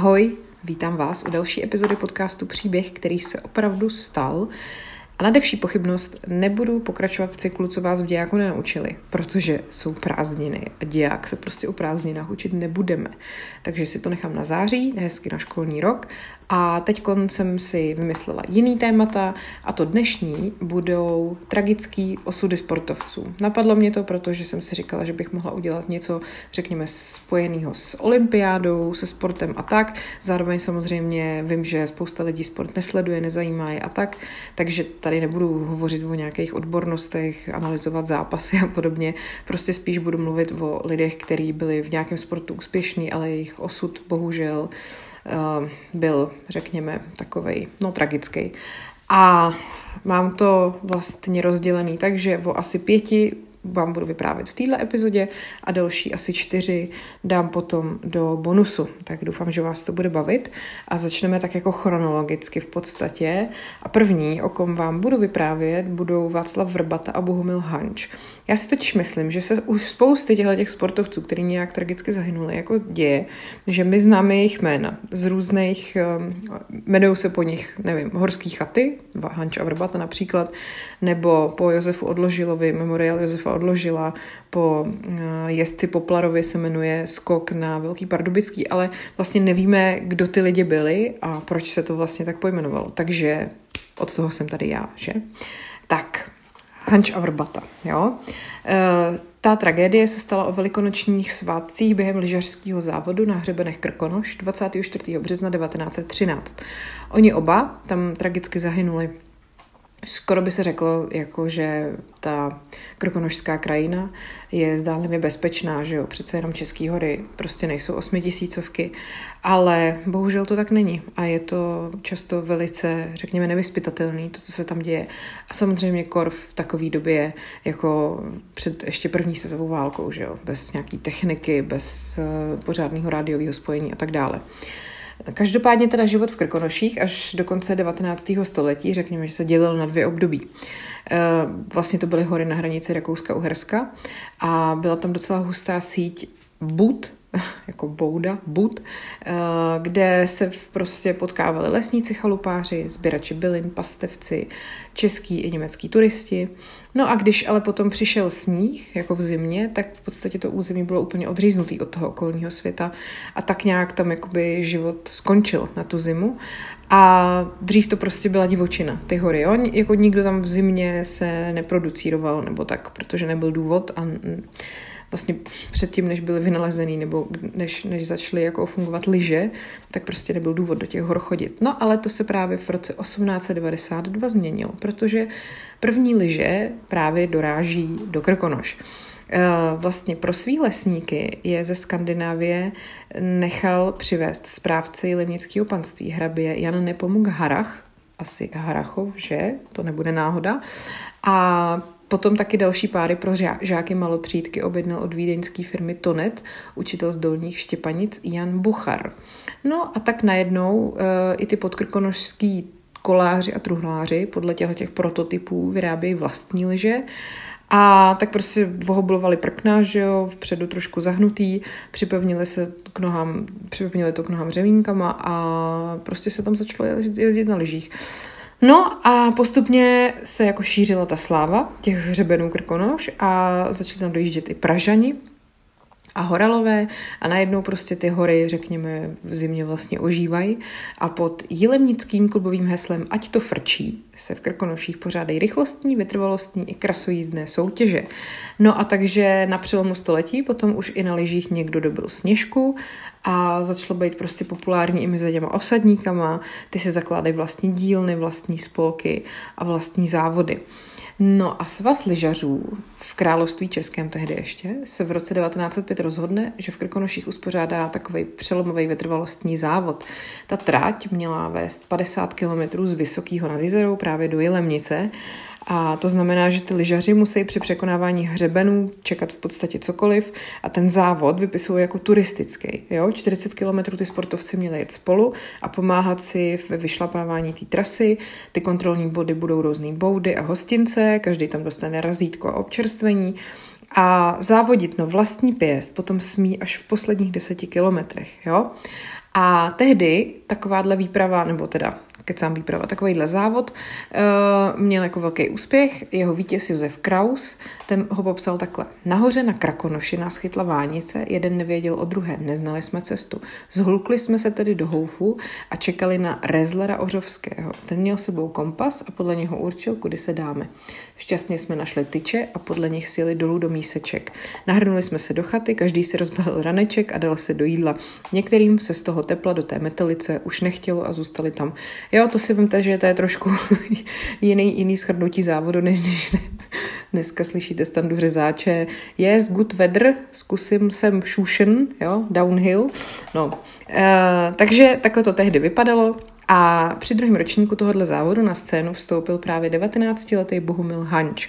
Ahoj, vítám vás u další epizody podcastu Příběh, který se opravdu stal. A na devší pochybnost nebudu pokračovat v cyklu, co vás v dějáku nenaučili, protože jsou prázdniny a děják se prostě o prázdninách učit nebudeme. Takže si to nechám na září, hezky na školní rok a teď jsem si vymyslela jiný témata a to dnešní budou tragický osudy sportovců. Napadlo mě to, protože jsem si říkala, že bych mohla udělat něco, řekněme, spojeného s olympiádou, se sportem a tak. Zároveň samozřejmě vím, že spousta lidí sport nesleduje, nezajímá je a tak, takže tady nebudu hovořit o nějakých odbornostech, analyzovat zápasy a podobně. Prostě spíš budu mluvit o lidech, kteří byli v nějakém sportu úspěšní, ale jejich osud bohužel Eh, byl, řekněme, takovej, no tragický. A mám to vlastně rozdělený takže o asi pěti vám budu vyprávět v této epizodě a další asi čtyři dám potom do bonusu. Tak doufám, že vás to bude bavit a začneme tak jako chronologicky v podstatě. A první, o kom vám budu vyprávět, budou Václav Vrbata a Bohumil Hanč. Já si totiž myslím, že se už spousty těchto těch sportovců, kteří nějak tragicky zahynuli, jako děje, že my známe jejich jména z různých, ehm, jmenují se po nich, nevím, horský chaty, Hanč a Vrbata například, nebo po Josefu Odložilovi, memorial Josefa odložila. Po eh, jezdci Poplarovi se jmenuje Skok na Velký Pardubický, ale vlastně nevíme, kdo ty lidi byli a proč se to vlastně tak pojmenovalo. Takže od toho jsem tady já, že? Tak, Hanč a Vrbata, jo? E, ta tragédie se stala o velikonočních svátcích během lyžařského závodu na hřebenech Krkonoš 24. března 1913. Oni oba tam tragicky zahynuli skoro by se řeklo, jako že ta krokonožská krajina je zdánlivě bezpečná, že jo, přece jenom Český hory prostě nejsou osmitisícovky, ale bohužel to tak není a je to často velice, řekněme, nevyspytatelný, to, co se tam děje. A samozřejmě kor v takové době, jako před ještě první světovou válkou, že jo, bez nějaký techniky, bez uh, pořádného rádiového spojení a tak dále. Každopádně teda život v Krkonoších až do konce 19. století, řekněme, že se dělil na dvě období. Eh, vlastně to byly hory na hranici Rakouska-Uherska a byla tam docela hustá síť bud, jako bouda, bud, eh, kde se prostě potkávali lesníci, chalupáři, sběrači bylin, pastevci, český i německý turisti. No a když ale potom přišel sníh, jako v zimě, tak v podstatě to území bylo úplně odříznutý od toho okolního světa a tak nějak tam jakoby život skončil na tu zimu. A dřív to prostě byla divočina, ty hory. Jo? Jako nikdo tam v zimě se neproducíroval nebo tak, protože nebyl důvod a vlastně předtím, než byly vynalezený nebo než, než začaly jako fungovat lyže, tak prostě nebyl důvod do těch hor chodit. No ale to se právě v roce 1892 změnilo, protože první lyže právě doráží do Krkonoš. Eh, vlastně pro svý lesníky je ze Skandinávie nechal přivést správci limnického panství hrabě Jan Nepomuk Harach, asi Harachov, že? To nebude náhoda. A Potom taky další páry pro žáky malotřídky objednal od vídeňské firmy Tonet, učitel z Dolních Štěpanic Jan Buchar. No a tak najednou e, i ty podkrkonožský koláři a truhláři podle těchto těch prototypů vyrábějí vlastní lyže a tak prostě vohoblovali prkna, že jo, vpředu trošku zahnutý, připevnili se k nohám, připevnili to k nohám řemínkama a prostě se tam začalo jezdit na lyžích. No a postupně se jako šířila ta sláva těch hřebenů Krkonoš a začali tam dojíždět i Pražani, a horalové a najednou prostě ty hory, řekněme, v zimě vlastně ožívají a pod jilemnickým klubovým heslem Ať to frčí se v Krkonoších pořádají rychlostní, vytrvalostní i krasojízdné soutěže. No a takže na přelomu století potom už i na lyžích někdo dobil sněžku a začalo být prostě populární i mezi těma osadníkama, ty si zakládají vlastní dílny, vlastní spolky a vlastní závody. No a svaz lyžařů v království českém tehdy ještě se v roce 1905 rozhodne, že v Krkonoších uspořádá takový přelomový vytrvalostní závod. Ta trať měla vést 50 km z Vysokého nad Jizerou právě do Jilemnice A to znamená, že ty lyžaři musí při překonávání hřebenů čekat v podstatě cokoliv a ten závod vypisují jako turistický. Jo? 40 kilometrů ty sportovci měli jet spolu a pomáhat si ve vyšlapávání té trasy. Ty kontrolní body budou různý boudy a hostince, každý tam dostane razítko a občerstvení a závodit na vlastní pěst potom smí až v posledních deseti kilometrech. Jo? A tehdy takováhle výprava, nebo teda kecám výprava, takovýhle závod, uh, měl jako velký úspěch. Jeho vítěz Josef Kraus, ten ho popsal takhle. Nahoře na Krakonoši nás chytla vánice, jeden nevěděl o druhém, neznali jsme cestu. Zhlukli jsme se tedy do houfu a čekali na Rezlera Ořovského. Ten měl sebou kompas a podle něho určil, kudy se dáme. Šťastně jsme našli tyče a podle nich sjeli dolů do míseček. Nahrnuli jsme se do chaty, každý si rozbalil raneček a dal se do jídla. Některým se z toho tepla do té metelice už nechtělo a zůstali tam. Jo, to si vemte, že to je trošku jiný, jiný schrnutí závodu, než když dneska slyšíte standu řezáče. Yes, good weather, zkusím sem šušen, jo, downhill. No, e, takže takhle to tehdy vypadalo. A při druhém ročníku tohohle závodu na scénu vstoupil právě 19-letý Bohumil Hanč.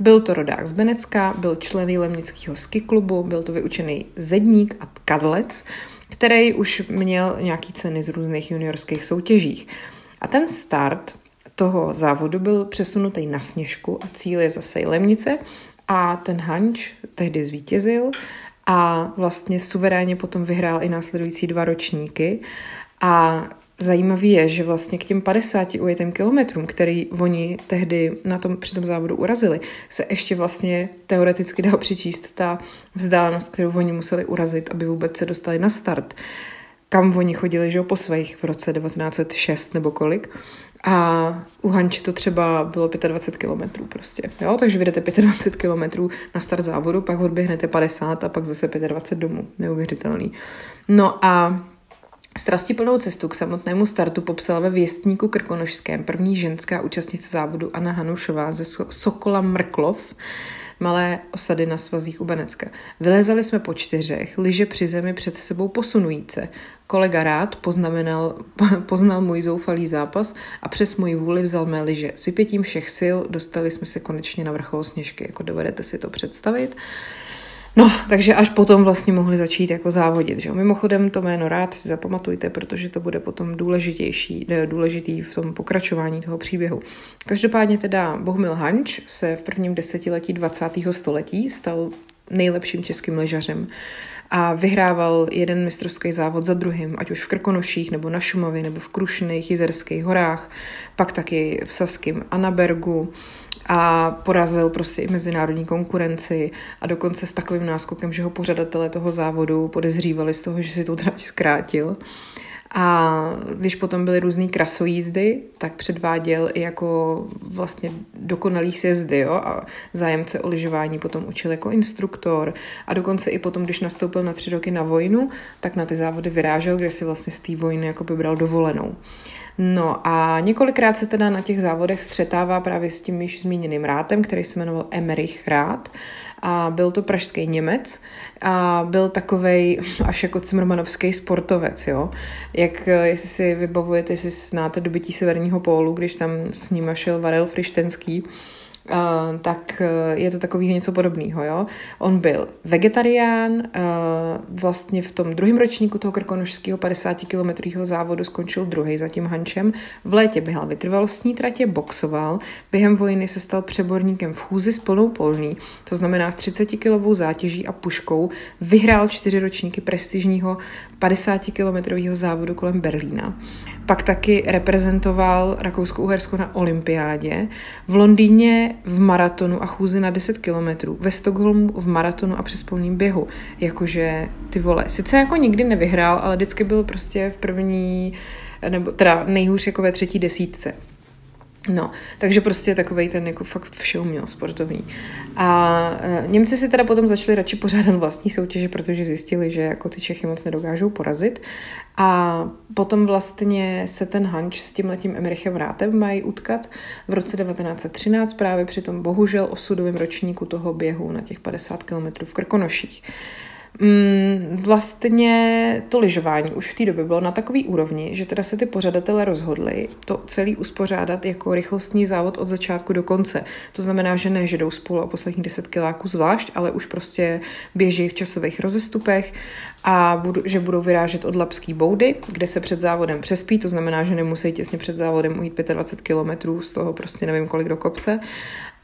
Byl to rodák z Benecka, byl člen lemnického ski klubu, byl to vyučený zedník a kadlec, který už měl nějaký ceny z různých juniorských soutěžích. A ten start toho závodu byl přesunutý na Sněžku a cíl je zase Lemnice a ten Hanč tehdy zvítězil a vlastně suverénně potom vyhrál i následující dva ročníky a Zajímavý je, že vlastně k těm 50 ujetým kilometrům, který oni tehdy na tom, při tom závodu urazili, se ještě vlastně teoreticky dá přičíst ta vzdálenost, kterou oni museli urazit, aby vůbec se dostali na start. Kam oni chodili, že po svých v roce 1906 nebo kolik. A u Hanči to třeba bylo 25 kilometrů prostě. Jo? Takže vyjdete 25 kilometrů na start závodu, pak odběhnete 50 a pak zase 25 domů. Neuvěřitelný. No a Strastiplnou cestu k samotnému startu popsala ve věstníku krkonožském první ženská účastnice závodu Anna Hanušová ze Sokola Mrklov, malé osady na svazích u Benecka. Vylezali jsme po čtyřech, liže při zemi před sebou posunujíce. Kolega rád poznamenal, poznal můj zoufalý zápas a přes můj vůli vzal mé liže. S vypětím všech sil dostali jsme se konečně na vrchol sněžky, jako dovedete si to představit. No, takže až potom vlastně mohli začít jako závodit. Že? Mimochodem to jméno rád si zapamatujte, protože to bude potom důležitější, důležitý v tom pokračování toho příběhu. Každopádně teda Bohumil Hanč se v prvním desetiletí 20. století stal nejlepším českým lyžařem a vyhrával jeden mistrovský závod za druhým, ať už v Krkonoších, nebo na Šumavě, nebo v Krušných, Jizerských horách, pak taky v Saským Anabergu a porazil prostě i mezinárodní konkurenci a dokonce s takovým náskokem, že ho pořadatelé toho závodu podezřívali z toho, že si tu trať zkrátil. A když potom byly různé krasojízdy, tak předváděl i jako vlastně dokonalý sjezdy, jo, a zájemce o lyžování potom učil jako instruktor. A dokonce i potom, když nastoupil na tři roky na vojnu, tak na ty závody vyrážel, kde si vlastně z té vojny jako by bral dovolenou. No a několikrát se teda na těch závodech střetává právě s tím již zmíněným rátem, který se jmenoval Emerich Rát a byl to pražský Němec a byl takovej až jako cimrmanovský sportovec, jo. Jak, jestli si vybavujete, jestli znáte dobytí severního pólu, když tam s ním šel Varel Frištenský, Uh, tak uh, je to takový něco podobného. Jo? On byl vegetarián, uh, vlastně v tom druhém ročníku toho krkonožského 50 kilometrového závodu skončil druhý za tím Hančem. V létě běhal vytrvalostní tratě, boxoval, během vojny se stal přeborníkem v chůzi s plnou polní, to znamená s 30 kilovou zátěží a puškou, vyhrál čtyři ročníky prestižního 50 kilometrového závodu kolem Berlína. Pak taky reprezentoval Rakousko-Uhersko na olympiádě. V Londýně v maratonu a chůzi na 10 kilometrů. Ve Stockholmu v maratonu a přes polním běhu. Jakože ty vole. Sice jako nikdy nevyhrál, ale vždycky byl prostě v první, nebo teda nejhůř jako ve třetí desítce. No, takže prostě takovej ten jako fakt všeuměl sportovní. A e, Němci si teda potom začali radši pořádat vlastní soutěže, protože zjistili, že jako ty Čechy moc nedokážou porazit. A potom vlastně se ten Hanč s tím letím Emerichem Rátem mají utkat v roce 1913 právě při tom bohužel osudovém ročníku toho běhu na těch 50 km v Krkonoších. Mm, vlastně to lyžování už v té době bylo na takový úrovni, že teda se ty pořadatelé rozhodli to celý uspořádat jako rychlostní závod od začátku do konce. To znamená, že ne, že jdou spolu a posledních 10 kiláků zvlášť, ale už prostě běží v časových rozestupech a budu, že budou vyrážet od Lapský boudy, kde se před závodem přespí, to znamená, že nemusí těsně před závodem ujít 25 kilometrů, z toho prostě nevím kolik do kopce.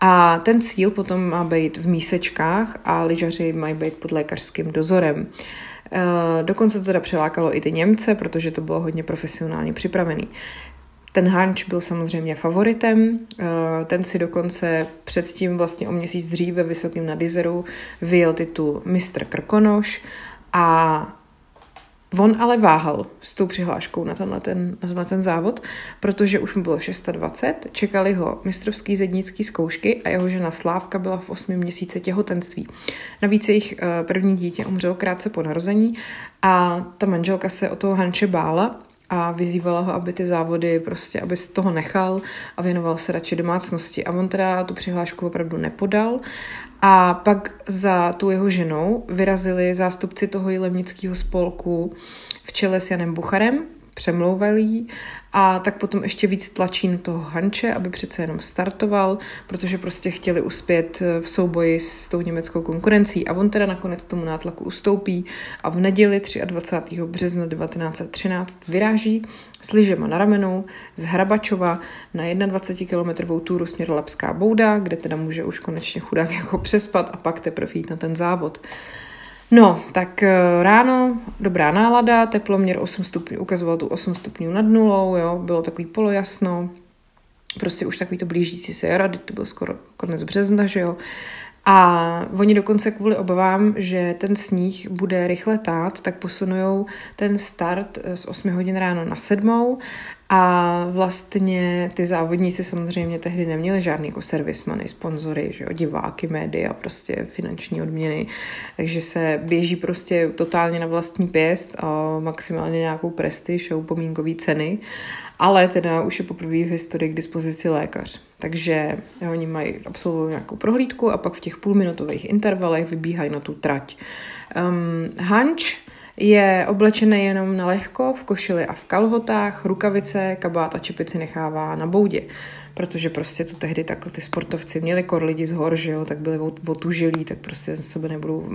A ten cíl potom má být v mísečkách a lyžaři mají být pod lékařským dozorem. E, dokonce to teda přilákalo i ty Němce, protože to bylo hodně profesionálně připravený. Ten Hanč byl samozřejmě favoritem, e, ten si dokonce předtím vlastně o měsíc dříve vysokým na Dizeru vyjel titul Mistr Krkonoš a On ale váhal s tou přihláškou na tenhle ten, na tenhle ten závod, protože už mu bylo 620, čekali ho mistrovský zednický zkoušky a jeho žena Slávka byla v 8 měsíce těhotenství. Navíc jejich eh, první dítě umřel krátce po narození a ta manželka se o toho Hanče bála a vyzývala ho, aby ty závody prostě, aby se toho nechal a věnoval se radši domácnosti. A on teda tu přihlášku opravdu nepodal a pak za tu jeho ženou vyrazili zástupci toho jilemnického spolku v čele s Janem Bucharem, přemlouvali a tak potom ještě víc tlačí na toho Hanče, aby přece jenom startoval, protože prostě chtěli uspět v souboji s tou německou konkurencí a on teda nakonec tomu nátlaku ustoupí a v neděli 23. března 1913 vyráží s lyžema na ramenou z Hrabačova na 21 km túru směr Lapská bouda, kde teda může už konečně chudák jako přespat a pak teprve jít na ten závod. No, tak eh, ráno, dobrá nálada, teploměr 8 stupňů, ukazoval tu 8 stupňů nad nulou, jo, bylo takový polojasno, prostě už takový to blížící se jara, to byl skoro konec března, že jo. A oni dokonce kvůli obavám, že ten sníh bude rychle tát, tak posunují ten start z 8 hodin ráno na 7 a vlastně ty závodníci samozřejmě tehdy neměli žádný jako servismany, sponzory, že jo, diváky, média, prostě finanční odměny, takže se běží prostě totálně na vlastní pěst a maximálně nějakou prestiž a upomínkové ceny, ale teda už je poprvé v historii k dispozici lékař. Takže jo, oni mají absolvují nějakou prohlídku a pak v těch půlminutových intervalech vybíhají na tu trať. Um, Hanč je oblečený jenom na lehko, v košili a v kalhotách, rukavice, kabát a čepici nechává na boudě. Protože prostě to tehdy takhle ty sportovci měli kor lidi z hor, že jo, tak byli otužilí, tak prostě sebe nebudou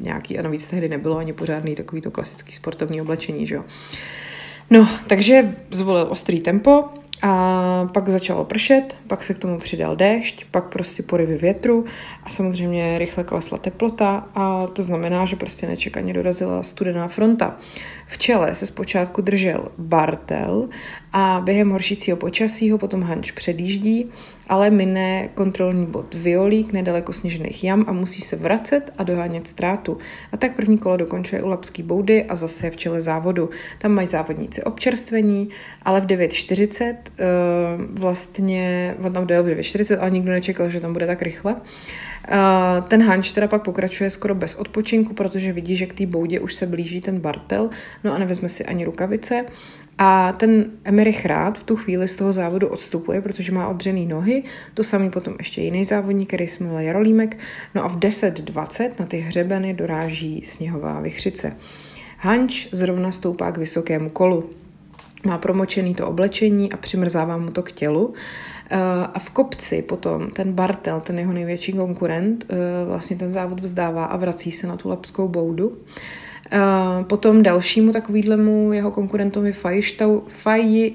nějaký, a navíc tehdy nebylo ani pořádný takový to klasický sportovní oblečení, že jo. No, takže zvolil ostrý tempo, a pak začalo pršet, pak se k tomu přidal déšť, pak prostě porivy větru a samozřejmě rychle klesla teplota a to znamená, že prostě nečekaně dorazila studená fronta. V čele se zpočátku držel Bartel a během horšícího počasí ho potom Hanč předjíždí, ale mine kontrolní bod Violík nedaleko sněžných jam a musí se vracet a dohánět ztrátu. A tak první kolo dokončuje u Lapský boudy a zase je v čele závodu. Tam mají závodníci občerstvení, ale v 9.40 uh, vlastně, on tam dojel v 9.40, ale nikdo nečekal, že tam bude tak rychle. Uh, ten Hanč teda pak pokračuje skoro bez odpočinku, protože vidí, že k té boudě už se blíží ten Bartel, no a nevezme si ani rukavice. A ten Emerich Rád v tu chvíli z toho závodu odstupuje, protože má odřený nohy. To samý potom ještě jiný závodník, který se jmenuje Jarolímek. No a v 10.20 na ty hřebeny doráží sněhová vychřice. Hanč zrovna stoupá k vysokému kolu. Má promočený to oblečení a přimrzává mu to k tělu. Eh, a v kopci potom ten Bartel, ten jeho největší konkurent, eh, vlastně ten závod vzdává a vrací se na tu lepskou boudu. Uh, potom dalšímu takovýhlemu jeho konkurentovi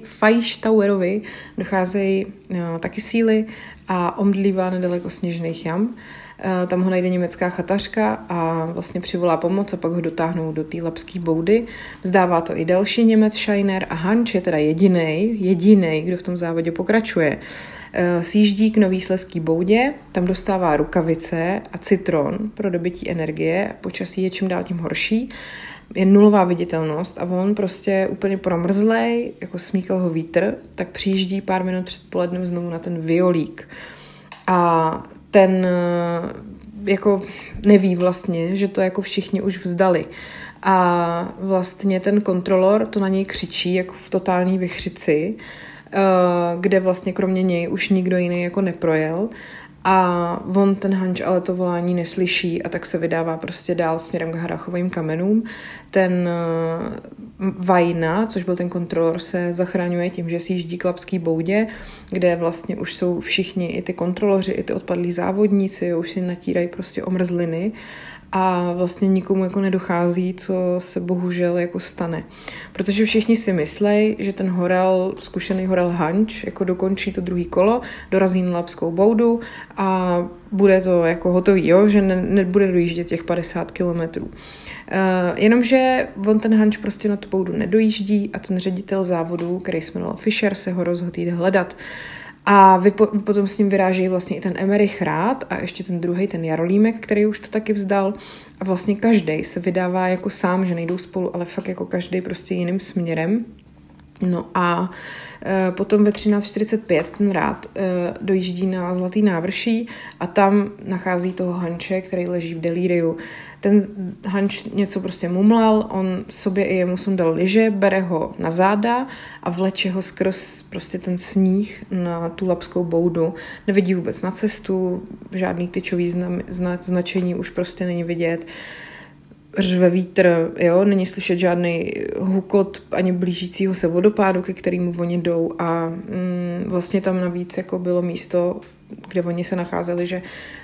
Fajštauerovi docházejí uh, taky síly a omdlívá nedaleko sněžných jam. Uh, tam ho najde německá chatařka a vlastně přivolá pomoc a pak ho dotáhnou do té lapské boudy. Vzdává to i další Němec Scheiner a Hanč je teda jediný, jediný, kdo v tom závodě pokračuje. Eh, sjíždí k Nový Sleský boudě, tam dostává rukavice a citron pro dobytí energie, počasí je čím dál tím horší, je nulová viditelnost a on prostě úplně promrzlej, jako smíkal ho vítr, tak přijíždí pár minut před polednem znovu na ten violík. A ten eh, jako neví vlastně, že to jako všichni už vzdali. A vlastně ten kontrolor to na něj křičí jako v totální vychřici kde vlastně kromě něj už nikdo jiný jako neprojel. A on ten Hanč ale to volání neslyší a tak se vydává prostě dál směrem k Harachovým kamenům. Ten eh, Vajna, což byl ten kontrolor, se zachraňuje tím, že si jíždí k Lapský boudě, kde vlastně už jsou všichni, i ty kontroloři, i ty odpadlí závodníci, už si natírají prostě omrzliny a vlastně nikomu jako nedochází, co se bohužel jako stane. Protože všichni si myslí, že ten horel, zkušený horel Hanč, jako dokončí to druhý kolo, dorazí na Lapskou boudu a bude to jako hotový, jo? že ne, nebude dojíždět těch 50 kilometrů. Uh, jenomže on ten Hanč prostě na tu boudu nedojíždí a ten ředitel závodu, který se jmenoval Fischer, se ho rozhodl jít hledat. Uh, a vy, po, potom s ním vyrážejí vlastně i ten Emerich Rád a ještě ten druhý, ten Jarolímek, který už to taky vzdal. A vlastně každý se vydává jako sám, že nejdou spolu, ale fakt jako každý prostě jiným směrem. No a e, potom ve 13.45 ten rád e, dojíždí na Zlatý návrší a tam nachází toho Hanče, který leží v delíriu. Ten Hanč něco prostě mumlal, on sobě i jemu sundal liže, bere ho na záda a vleče ho skrz prostě ten sníh na tu lapskou boudu. Nevidí vůbec na cestu, žádný tyčový znam, zna, značení už prostě není vidět řve vítr, jo, není slyšet žádný hukot ani blížícího se vodopádu, ke kterému oni jdou a mm, vlastně tam navíc jako bylo místo, kde oni se nacházeli, že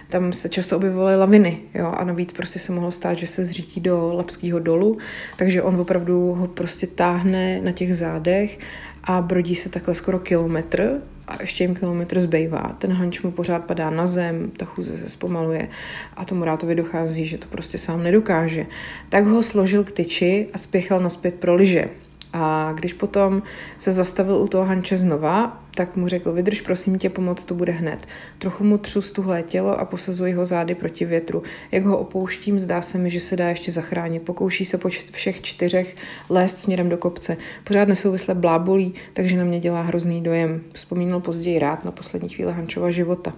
tam se často objevovaly laviny, jo, a navíc prostě se mohlo stát, že se zřítí do Lapského dolu, takže on opravdu ho prostě táhne na těch zádech a brodí se takhle skoro kilometr a ještě jim kilometr zbývá. Ten hanč mu pořád padá na zem, ta chůze se zpomaluje a tomu rátovi dochází, že to prostě sám nedokáže. Tak ho složil k tyči a spěchal naspět pro lyže. A když potom se zastavil u toho Hanče znova, tak mu řekl, vydrž prosím tě, pomoc to bude hned. Trochu mu třu stuhlé tělo a posazuji ho zády proti větru. Jak ho opouštím, zdá se mi, že se dá ještě zachránit. Pokouší se po všech čtyřech lézt směrem do kopce. Pořád nesouvisle blábolí, takže na mě dělá hrozný dojem. Vzpomínal později rád na poslední chvíle Hančova života.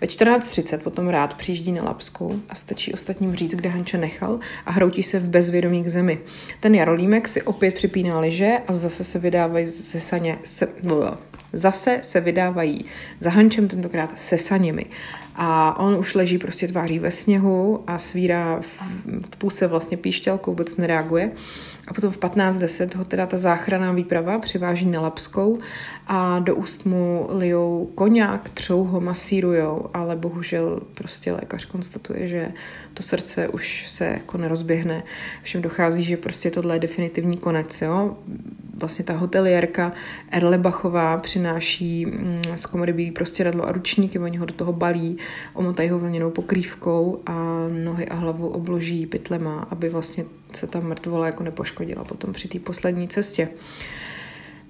Ve 14.30 potom rád přijíždí na Lapskou a stačí ostatním říct, kde Hanče nechal a hroutí se v bezvědomí k zemi. Ten Jarolímek si opět připíná liže a zase se vydávají ze saně, se, Zase se vydávají za Hančem, tentokrát se saněmi. A on už leží prostě tváří ve sněhu a svírá v, v půse vlastně píšťalkou, vůbec nereaguje. A potom v 15.10 ho teda ta záchranná výprava přiváží na Lapskou a do úst mu lijou koněk, třou ho, masírujou, ale bohužel prostě lékař konstatuje, že to srdce už se jako nerozběhne. Všem dochází, že prostě tohle je definitivní konec, jo vlastně ta hotelierka Erlebachová přináší mm, z komory bílý radlo a ručníky, oni ho do toho balí, omotají ho vlněnou pokrývkou a nohy a hlavu obloží pytlema, aby vlastně se ta mrtvola jako nepoškodila potom při té poslední cestě.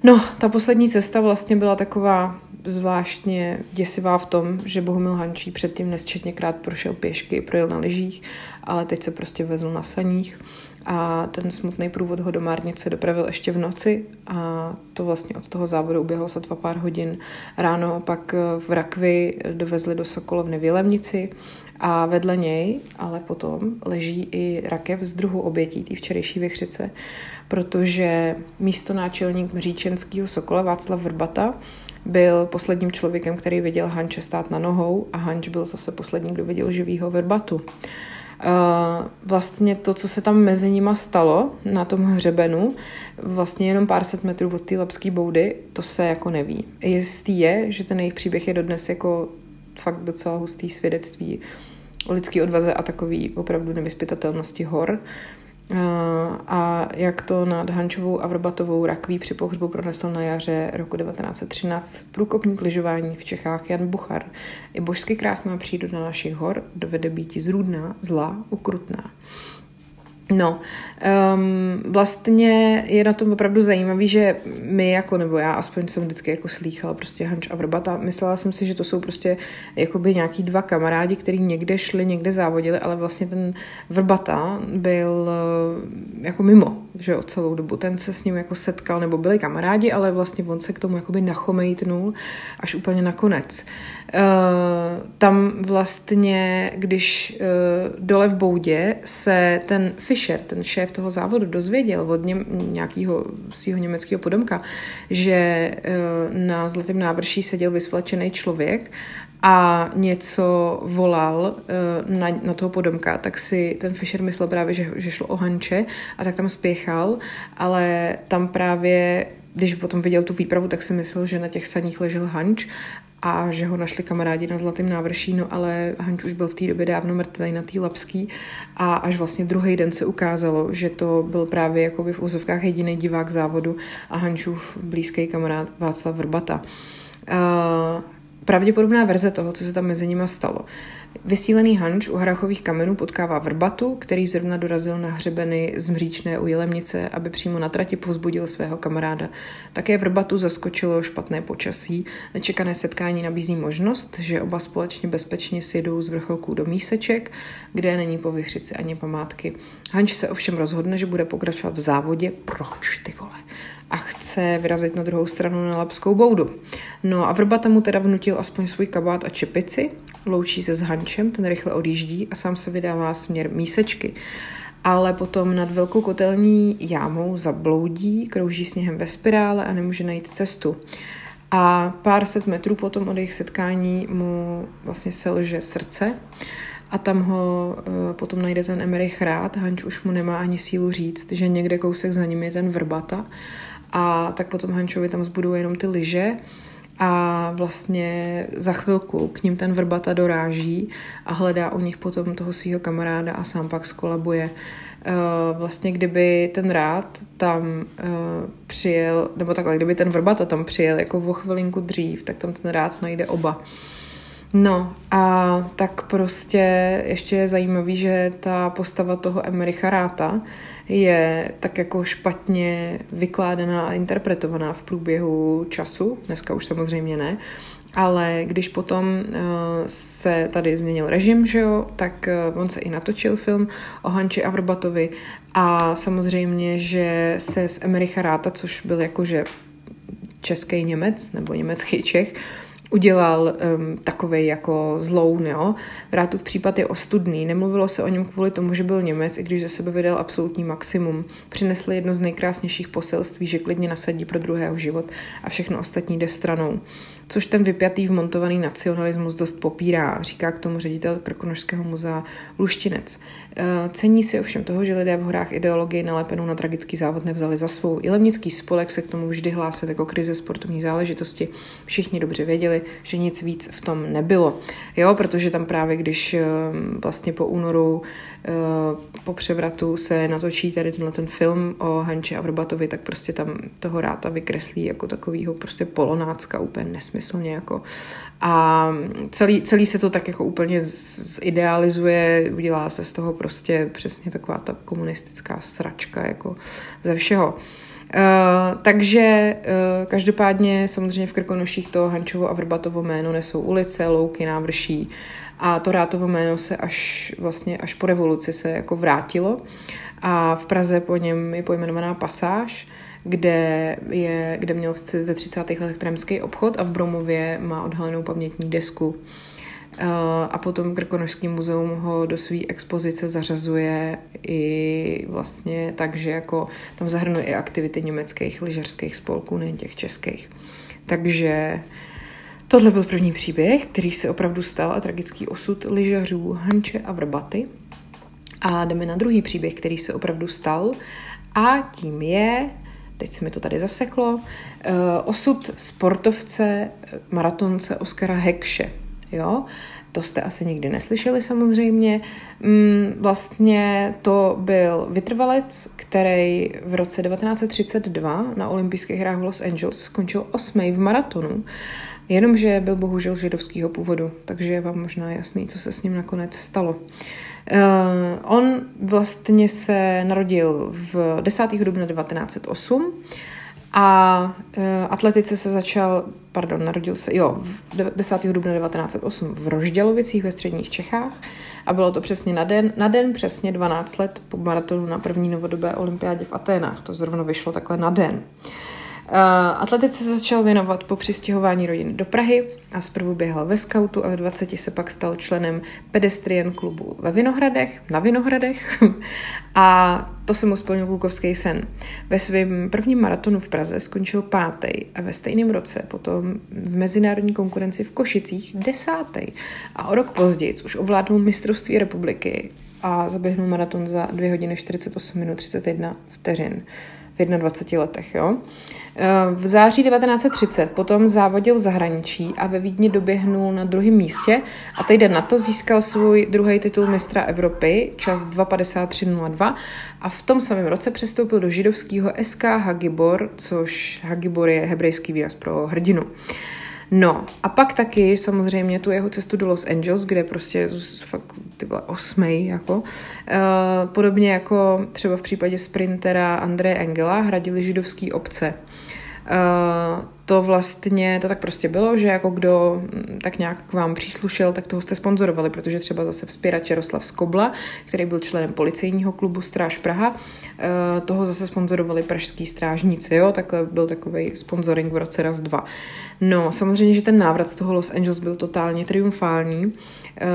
No, ta poslední cesta vlastně byla taková zvláštně děsivá v tom, že Bohumil Hančí předtím nesčetněkrát prošel pěšky, projel na lyžích, ale teď se prostě vezl na saních a ten smutný průvod ho do Márnice dopravil ještě v noci a to vlastně od toho závodu uběhlo sotva pár hodin. Ráno pak v Rakvi dovezli do Sokolovny v Jelemnici a vedle něj ale potom leží i rakev z druhu obětí té včerejší vychřice, protože místo náčelník Mříčenského Sokola Václav Vrbata byl posledním člověkem, který viděl Hanče stát na nohou a Hanč byl zase posledním, kdo viděl živýho Vrbatu. Uh, vlastně to, co se tam mezi nima stalo na tom hřebenu, vlastně jenom pár set metrů od té lepské boudy, to se jako neví. Jistý je, že ten jejich příběh je dodnes jako fakt docela hustý svědectví o lidské odvaze a takový opravdu nevyspytatelnosti hor. A jak to nad Hančovou a Vrbatovou rakví při pohřbu pronesl na jaře roku 1913 průkopník lyžování v Čechách Jan Buchar. I božsky krásná příroda našich hor dovede být zrůdná, zlá, ukrutná. No, um, vlastně je na tom opravdu zajímavý, že my jako, nebo já aspoň jsem vždycky jako slýchala prostě Hanč a Vrbata, myslela jsem si, že to jsou prostě jakoby nějaký dva kamarádi, kteří někde šli, někde závodili, ale vlastně ten Vrbata byl eh, jako mimo, že jo, celou dobu. Ten se s ním jako setkal, nebo byli kamarádi, ale vlastně on se k tomu jakoby nachomejtnul až úplně nakonec. Uh, tam vlastně, když uh, dole v Boudě se ten Fischer, ten šéf toho závodu, dozvěděl od něm, nějakého svého německého podomka, že uh, na Zlatém návrší seděl vysvlečený člověk a něco volal uh, na, na toho podomka, tak si ten Fisher myslel právě, že, že šlo o Hanče a tak tam spěchal, ale tam právě když potom viděl tu výpravu, tak si myslel, že na těch saních ležel Hanč a že ho našli kamarádi na Zlatém návrší, no ale Hanč už byl v té době dávno mrtvý na té Lapský a až vlastně druhý den se ukázalo, že to byl právě jakoby v úzovkách jediný divák závodu a Hančův blízký kamarád Václav Vrbata. Uh, pravděpodobná verze toho, co se tam mezi nimi stalo. Vysílený Hanč u Hrachových kamenů potkává Vrbatu, který zrovna dorazil na hřebeny z Mříčné u Jelemnice, aby přímo na trati povzbudil svého kamaráda. Také Vrbatu zaskočilo špatné počasí. Nečekané setkání nabízí možnost, že oba společně bezpečně sjedou z vrcholků do míseček, kde není po vychřici ani památky. Hanč se ovšem rozhodne, že bude pokračovat v závodě. Proč ty vole? A chce vyrazit na druhou stranu na Lapskou boudu. No a Vrbata mu teda vnutil aspoň svůj kabát a čepici, loučí se s Hančem, ten rychle odjíždí a sám se vydává směr mísečky. Ale potom nad velkou kotelní jámou zabloudí, krouží sněhem ve spirále a nemůže najít cestu. A pár set metrů potom od jejich setkání mu vlastně selže srdce a tam ho uh, potom najde ten Emerich rád. Hanč už mu nemá ani sílu říct, že někde kousek za ním je ten Vrbata a tak potom Hančovi tam zbudou jenom ty lyže a vlastně za chvilku k ním ten Vrbata doráží a hledá u nich potom toho svého kamaráda a sám pak skolabuje. Eh, vlastně kdyby ten rád tam eh, přijel, nebo takhle, kdyby ten Vrbata tam přijel jako o chvilinku dřív, tak tam ten rád najde oba. No a tak prostě ještě je zajímavý, že ta postava toho Emericha Ráta je tak jako špatně vykládaná a interpretovaná v průběhu času, dneska už samozřejmě ne, ale když potom uh, se tady změnil režim, že jo, tak uh, on se i natočil film o Hanči a Vrbatovi a samozřejmě, že se z Emericha Ráta, což byl jakože český Němec nebo německý Čech, udělal um, takovej jako zloun, jo. Vrátův případ je ostudný, nemluvilo se o něm kvůli tomu, že byl Němec, i když ze sebe vydal absolutní maximum. Přinesl jedno z nejkrásnějších poselství, že klidně nasadí pro druhého život a všechno ostatní jde stranou což ten vypjatý vmontovaný nacionalismus dost popírá, říká k tomu ředitel Krkonožského muzea Luštinec. Eh, cení si ovšem toho, že lidé v horách ideologii nalepenou na tragický závod nevzali za svou. Jelemnický spolek se k tomu vždy hlásil jako krize sportovní záležitosti. Všichni dobře věděli, že nic víc v tom nebylo. Jo, protože tam právě, když eh, vlastně po únoru po převratu se natočí tady tenhle ten film o Hanči a Vrbatovi, tak prostě tam toho ráta vykreslí jako takovýho prostě polonácka úplně nesmysl nesmyslně jako. A celý, celý se to tak jako úplně zidealizuje, udělá se z toho prostě přesně taková ta komunistická sračka jako ze všeho. Uh, takže uh, každopádně samozřejmě v Krkonoších to Hančovo a Vrbatovo jméno nesou ulice, louky, návrší a to Rátovo jméno se až vlastně až po revoluci se jako vrátilo a v Praze po něm je pojmenovaná pasáž, kde, je, kde měl ve 30. letech tramský obchod a v Bromově má odhalenou pamětní desku. Eh, a potom Krkonožský muzeum ho do své expozice zařazuje i vlastně tak, že jako tam zahrnuje i aktivity německých lyžařských spolků, nejen těch českých. Takže tohle byl první příběh, který se opravdu stal a tragický osud lyžařů Hanče a Vrbaty. A jdeme na druhý příběh, který se opravdu stal a tím je teď se mi to tady zaseklo, eh, osud sportovce, maratonce Oskara Hekše. Jo? To jste asi nikdy neslyšeli samozřejmě. Mm, vlastně to byl vytrvalec, který v roce 1932 na olympijských hrách v Los Angeles skončil osmý v maratonu, jenomže byl bohužel židovského původu, takže je vám možná jasný, co se s ním nakonec stalo. Uh, on vlastně se narodil v 10. dubna 1908 a uh, atletice se začal, pardon, narodil se, jo, v 10. dubna 1908 v Roždělovicích ve středních Čechách a bylo to přesně na den, na den přesně 12 let po maratonu na první novodobé olympiádě v Aténách. To zrovna vyšlo takhle na den. Atletice se začal věnovat po přistěhování rodiny do Prahy a zprvu běhal ve skautu a ve 20 se pak stal členem pedestrian klubu ve Vinohradech, na Vinohradech a to se mu splnil klukovský sen. Ve svém prvním maratonu v Praze skončil pátý a ve stejném roce potom v mezinárodní konkurenci v Košicích desátý. A o rok později už ovládnul mistrovství republiky a zaběhnul maraton za 2 hodiny 48 minut 31 vteřin v 21 letech. Jo? V září 1930 potom závodil v zahraničí a ve Vídni doběhnul na druhém místě a týden na to získal svůj druhý titul mistra Evropy, čas 2.53.02 a v tom samém roce přestoupil do židovského SK Hagibor, což Hagibor je hebrejský výraz pro hrdinu. No a pak taky samozřejmě tu jeho cestu do Los Angeles, kde prostě fakt ty byla osmej, jako. Uh, podobně jako třeba v případě sprintera Andreje Engela hradili židovský obce. Uh, to vlastně, to tak prostě bylo, že jako kdo mm, tak nějak k vám příslušel, tak toho jste sponzorovali, protože třeba zase vzpěrač Jaroslav Skobla, který byl členem policejního klubu Stráž Praha, uh, toho zase sponzorovali pražský strážníci, jo, takhle byl takový sponsoring v roce raz dva. No, samozřejmě, že ten návrat z toho Los Angeles byl totálně triumfální. Eh,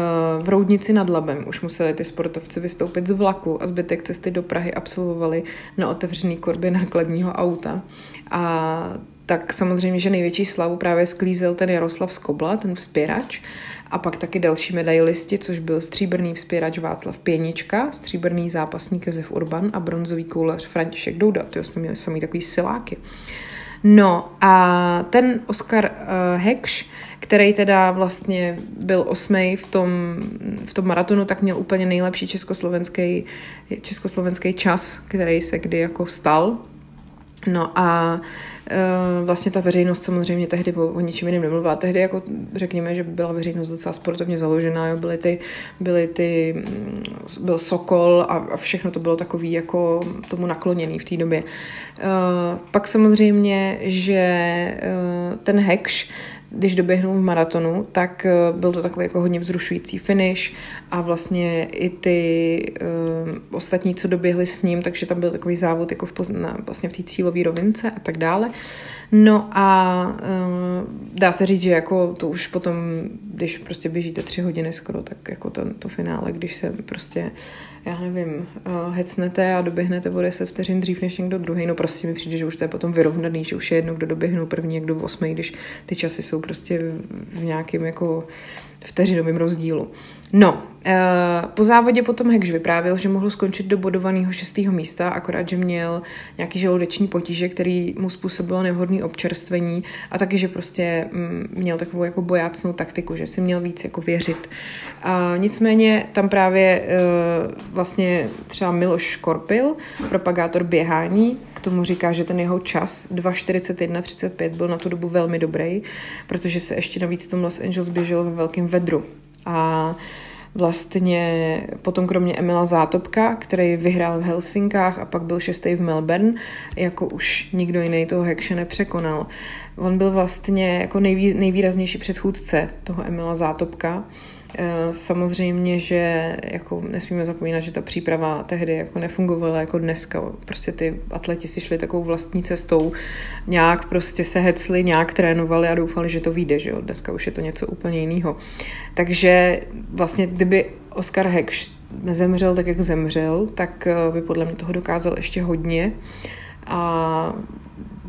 v Roudnici nad Labem už museli ty sportovci vystoupit z vlaku a zbytek cesty do Prahy absolvovali na otevřený korby nákladního auta. A tak samozřejmě, že největší slavu právě sklízel ten Jaroslav Skobla, ten vzpěrač, a pak taky další medailisti, což byl stříbrný vzpěrač Václav Pěnička, stříbrný zápasník Josef Urban a bronzový koulař František Douda. Ty jsme měli samý takový siláky. No a ten Oscar uh, Hekš, který teda vlastně byl osmý v tom, v tom maratonu, tak měl úplně nejlepší československý, československý čas, který se kdy jako stal. No a uh, vlastně ta veřejnost samozřejmě tehdy o, o ničem jiném nemluvila. Tehdy jako řekněme, že byla veřejnost docela sportovně založená, jo. byly ty, byly ty, mm, byl Sokol a, a všechno to bylo takový jako tomu nakloněný v té době. Uh, pak samozřejmě, že uh, ten Hekš když doběhnul v maratonu, tak eh, byl to takový jako hodně vzrušující finish a vlastně i ty uh, ostatní, co doběhli s ním, takže tam byl takový závod jako v, na, vlastně v té cílové rovince a tak dále. No a uh, dá se říct, že jako to už potom, když prostě běžíte tři hodiny skoro, tak jako to, to finále, když se prostě já nevím, uh, hecnete a doběhnete o 10 vteřin dřív než někdo druhý. No prostě mi přijde, že už to je potom vyrovnaný, že už je jedno, kdo doběhnou první, jak do osmý, když ty časy jsou prostě v, v nějakém jako vteřinovém rozdílu. No, e, po závodě potom Hekš vyprávěl, že mohl skončit do bodovaného šestého místa, akorát, že měl nějaký žaludeční potíže, který mu způsobilo nevhodné občerstvení a taky, že prostě mm, měl takovou jako bojácnou taktiku, že si měl víc jako věřit. A nicméně tam právě e, vlastně třeba Miloš Škorpil, propagátor běhání, k tomu říká, že ten jeho čas 2.41.35 byl na tu dobu velmi dobrý, protože se ještě navíc tom Los Angeles běžel ve velkém vedru. A vlastně potom kromě Emila Zátopka, který vyhrál v Helsinkách a pak byl šestý v Melbourne, jako už nikdo jiný toho Hekše nepřekonal. On byl vlastně jako nejvý, nejvýraznější předchůdce toho Emila Zátopka samozřejmě, že jako nesmíme zapomínat, že ta příprava tehdy jako nefungovala jako dneska. Prostě ty atleti si šli takovou vlastní cestou, nějak prostě se hecli, nějak trénovali a doufali, že to vyjde, že jo. Dneska už je to něco úplně jiného. Takže vlastně, kdyby Oscar Hekš nezemřel tak, jak zemřel, tak eh, by podle mě toho dokázal ještě hodně. A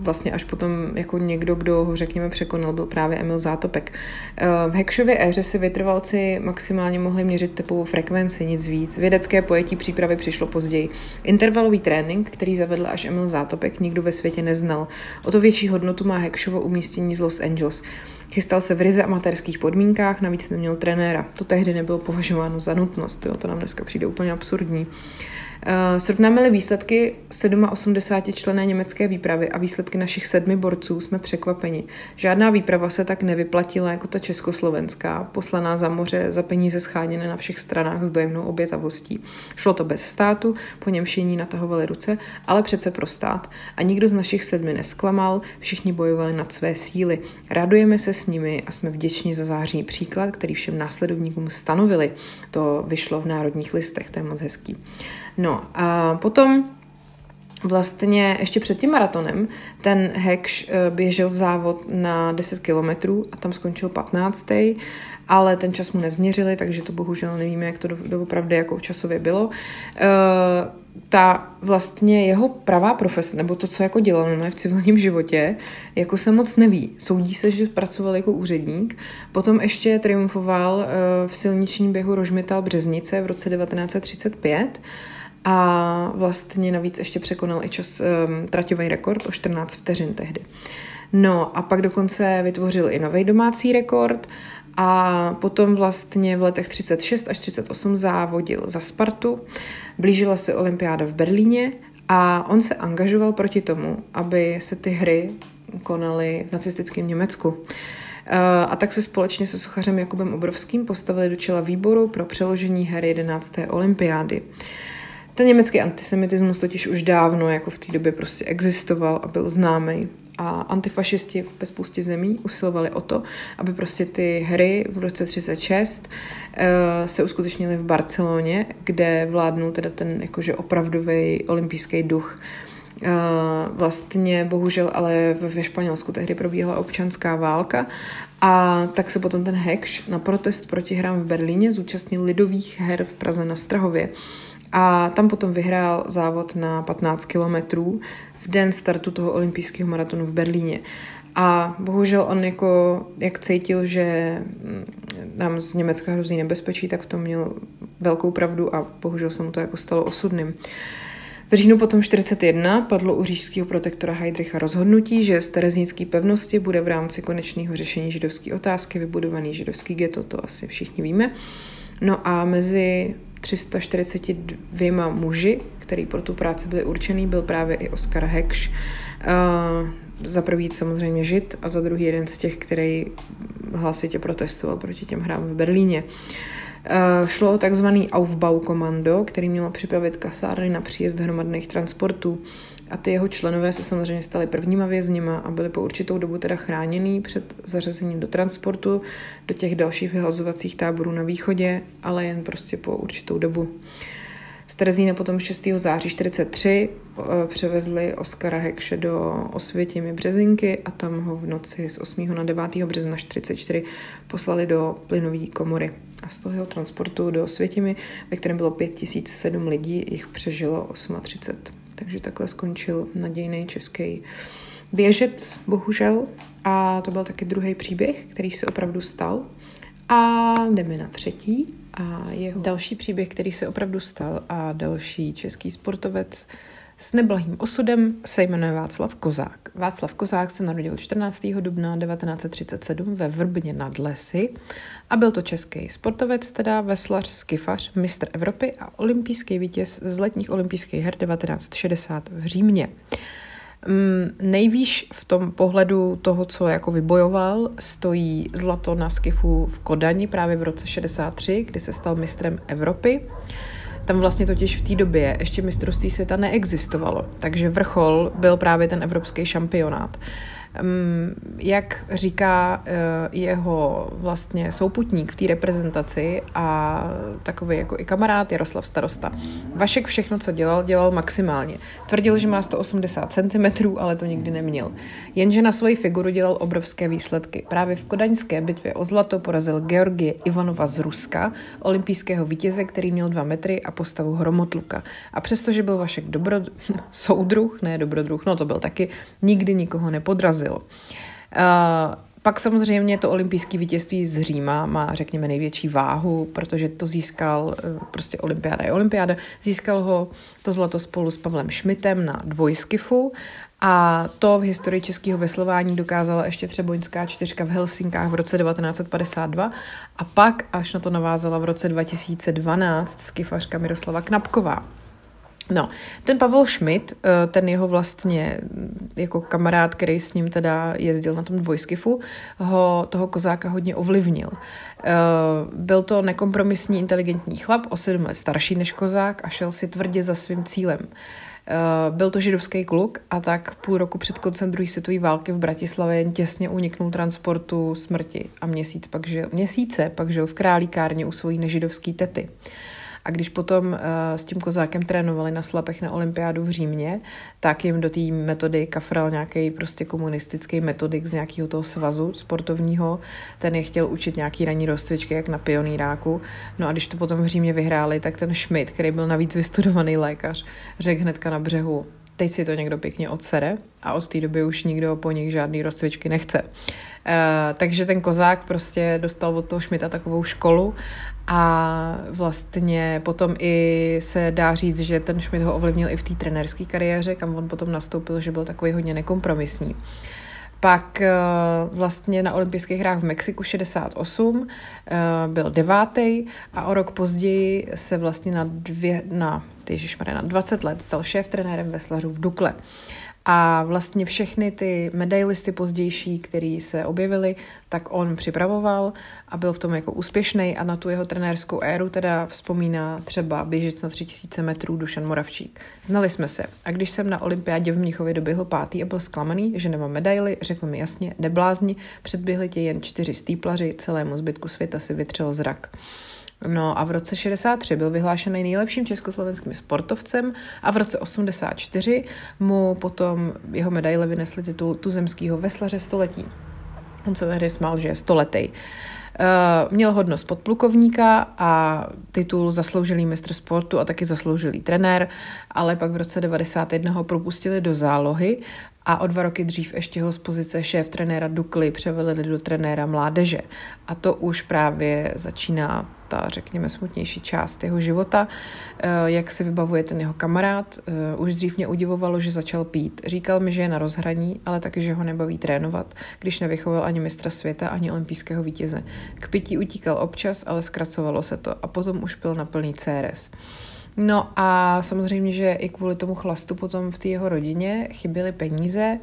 vlastně až potom jako někdo, kdo ho řekněme překonal, byl právě Emil Zátopek. Eh, v Hekšově éře si vytrvalci maximálně mohli měřit tepovou frekvenci, nic víc. Vědecké pojetí přípravy přišlo později. Intervalový trénink, který zavedl až Emil Zátopek, nikdo ve světě neznal. O to větší hodnotu má Hekšovo umístění z Los Angeles. Chystal se v ryze amatérských podmínkách, navíc neměl trenéra. To tehdy nebylo považováno za nutnost, jo? to nám dneska přijde úplně absurdní. Uh, srovnáme-li výsledky 87 člené německé výpravy a výsledky našich sedmi borců, jsme překvapeni. Žádná výprava se tak nevyplatila jako ta československá, poslaná za moře za peníze scháněné na všech stranách s dojemnou obětavostí. Šlo to bez státu, po něm všichni natahovali ruce, ale přece pro stát. A nikdo z našich sedmi nesklamal, všichni bojovali nad své síly. Radujeme se s nimi a jsme vděční za zářný příklad, který všem následovníkům stanovili. To vyšlo v národních listech, to je moc hezký. No a potom Vlastně ještě před tím maratonem ten Hekš eh, běžel závod na 10 kilometrů a tam skončil 15. Ale ten čas mu nezměřili, takže to bohužel nevíme, jak to doopravdy jako časově bylo. Eh, ta vlastně jeho pravá profese, nebo to, co jako dělal v civilním životě, jako se moc neví. Soudí se, že pracoval jako úředník. Potom ještě triumfoval eh, v silničním běhu Rožmital Březnice v roce 1935 a vlastně navíc ještě překonal i čas um, traťový rekord o 14 vteřin tehdy. No a pak dokonce vytvořil i nový domácí rekord a potom vlastně v letech 36 až 38 závodil za Spartu. Blížila se olympiáda v Berlíně a on se angažoval proti tomu, aby se ty hry konaly v nacistickém Německu. Eh, a tak se společně se sochařem Jakubem Obrovským postavili do čela výboru pro přeložení her 11. olympiády. Ten německý antisemitismus totiž už dávno jako v té době prostě existoval a byl známý. A antifašisti ve spoustě zemí usilovali o to, aby prostě ty hry v roce 36 uh, eh, se uskutečnily v Barceloně, kde vládnul teda ten jakože opravdový olympijský duch. Uh, vlastně bohužel ale ve Španělsku tehdy probíhala občanská válka a tak se potom ten Hekš na protest proti hrám v Berlíně zúčastnil lidových her v Praze na Strahově. A tam potom vyhrál závod na 15 kilometrů v den startu toho olympijského maratonu v Berlíně. A bohužel on jako, jak cítil, že mm, nám z Německa hrozí nebezpečí, tak v tom měl velkou pravdu a bohužel se mu to jako stalo osudným. V říjnu potom 41 padlo u říšského protektora Heidricha rozhodnutí, že z terezínské pevnosti bude v rámci konečného řešení židovské otázky vybudovaný židovský ghetto, to asi všichni víme. No a mezi 342 muži, který pro tu práci byli určený, byl právě i Oskar Hekš. Uh, za prvý samozřejmě žid a za druhý jeden z těch, který hlasitě protestoval proti těm hrám v Berlíně. Uh, šlo o takzvaný Aufbau-komando, který mělo připravit kasárny na příjezd hromadných transportů a ty jeho členové se samozřejmě stali prvníma vězněma a byli po určitou dobu teda chráněný před zařazením do transportu, do těch dalších vyhlazovacích táborů na východě, ale jen prostě po určitou dobu. Z Terezína potom 6. září 43 eh, převezli Oskara Hekše do Osvětimi Březinky a tam ho v noci z 8. na 9. března 44 poslali do plynové komory. A z toho transportu do Osvětimi, ve kterém bylo 5007 lidí, jich přežilo 38. Takže takhle skončil nadějný český běžec, bohužel. A to byl taky druhý příběh, který se opravdu stal. A jdeme na třetí. A jeho další příběh, který se opravdu stal a další český sportovec s neblahým osudem se jmenuje Václav Kozák. Václav Kozák se narodil 14. dubna 1937 ve Vrbně nad Lesy a byl to český sportovec, teda veslař, skifař, mistr Evropy a olympijský vítěz z letních olympijských her 1960 v Římě. Mm, nejvýš v tom pohledu toho, co jako vybojoval, stojí zlato na skifu v Kodani právě v roce 63, kdy se stal mistrem Evropy. Tam vlastně totiž v té době ještě mistrovství světa neexistovalo, takže vrchol byl právě ten evropský šampionát. Jak říká eh, jeho vlastně souputník v té reprezentaci a takový jako i kamarád Jaroslav Starosta. Vašek všechno, co dělal, dělal maximálně. Tvrdil, že má 180 cm, ale to nikdy neměl. Jenže na svoji figuru dělal obrovské výsledky. Právě v kodaňské bitvě o zlato porazil Georgie Ivanova z Ruska, olympijského vítěze, který měl 2 metry a postavu hromotluka. A přestože byl Vašek dobro... soudruh, ne dobrodruh, no to byl taky, nikdy nikoho nepodrazil porazil. Uh, pak samozřejmě to olympijské vítězství z Říma má, řekněme, největší váhu, protože to získal, eh, prostě olympiáda je olympiáda, získal ho to zlato spolu s Pavlem Šmitem na dvojskifu a to v historii českého veslování dokázala ještě Třeboňská čtyřka v Helsinkách v roce 1952 a pak až na to navázala v roce 2012 skifařka Miroslava Knapková. No, ten Pavel Schmidt, eh, ten jeho vlastně mm, jako kamarád, který s ním teda jezdil na tom dvojskifu, ho toho kozáka hodně ovlivnil. Eh, byl to nekompromisní inteligentní chlap, o sedm let starší než kozák a šel si tvrdě za svým cílem. Eh, byl to židovský kluk a tak půl roku před koncem druhé světové války v Bratislavě jen těsně uniknul transportu smrti a měsíc pak žil, měsíce pak žil v králíkárně u svojí nežidovské tety. A když potom uh, s tím kozákem trénovali na slapech na olympiádu v Římě, tak jim do té metody kafral nějaký prostě komunistický metodik z nějakého toho svazu sportovního. Ten je chtěl učit nějaký ranní rozcvičky, jak na pionýráku. No a když to potom v Římě vyhráli, tak ten Schmidt, který byl navíc vystudovaný lékař, řekl hnedka na břehu, teď si to někdo pěkně odsere a od té doby už nikdo po nich žádný rozcvičky nechce. Uh, takže ten kozák prostě dostal od toho Šmita takovou školu a vlastně potom i se dá říct, že ten Šmit ho ovlivnil i v té trenérské kariéře, kam on potom nastoupil, že byl takový hodně nekompromisní. Pak uh, vlastně na olympijských hrách v Mexiku 68 uh, byl devátý a o rok později se vlastně na, dvě, na, na 20 let stal šéf trenérem veslařů v Dukle. A vlastně všechny ty medailisty pozdější, který se objevili, tak on připravoval a byl v tom jako úspěšný a na tu jeho trenérskou éru teda vzpomíná třeba běžec na 3000 metrů Dušan Moravčík. Znali jsme se a když jsem na olympiádě v Mnichově doběhl pátý a byl zklamaný, že nemám medaily, řekl mi jasně, neblázni, předběhli tě jen čtyři stýplaři, celému zbytku světa si vytřel zrak. No a v roce 63 byl vyhlášený nejlepším československým sportovcem a v roce 84 mu potom jeho medaile vynesli titul tuzemského veslaře století. On se tehdy smál, že je stoletý. Uh, měl hodnost podplukovníka a titul zasloužilý mistr sportu a taky zasloužilý trenér, ale pak v roce 91 ho propustili do zálohy a o dva roky dřív ještě ho z pozice šéf trenéra Dukly převelili do trenéra mládeže. A to už právě začíná ta, řekněme, smutnější část jeho života. Eh, jak si vybavuje ten jeho kamarád, eh, už dřív mě udivovalo, že začal pít. Říkal mi, že je na rozhraní, ale taky, že ho nebaví trénovat, když nevychoval ani mistra světa, ani olympijského vítěze. K pití utíkal občas, ale zkracovalo se to a potom už byl na plný CRS. No a samozřejmě, že i kvůli tomu chlastu potom v té jeho rodině chyběly peníze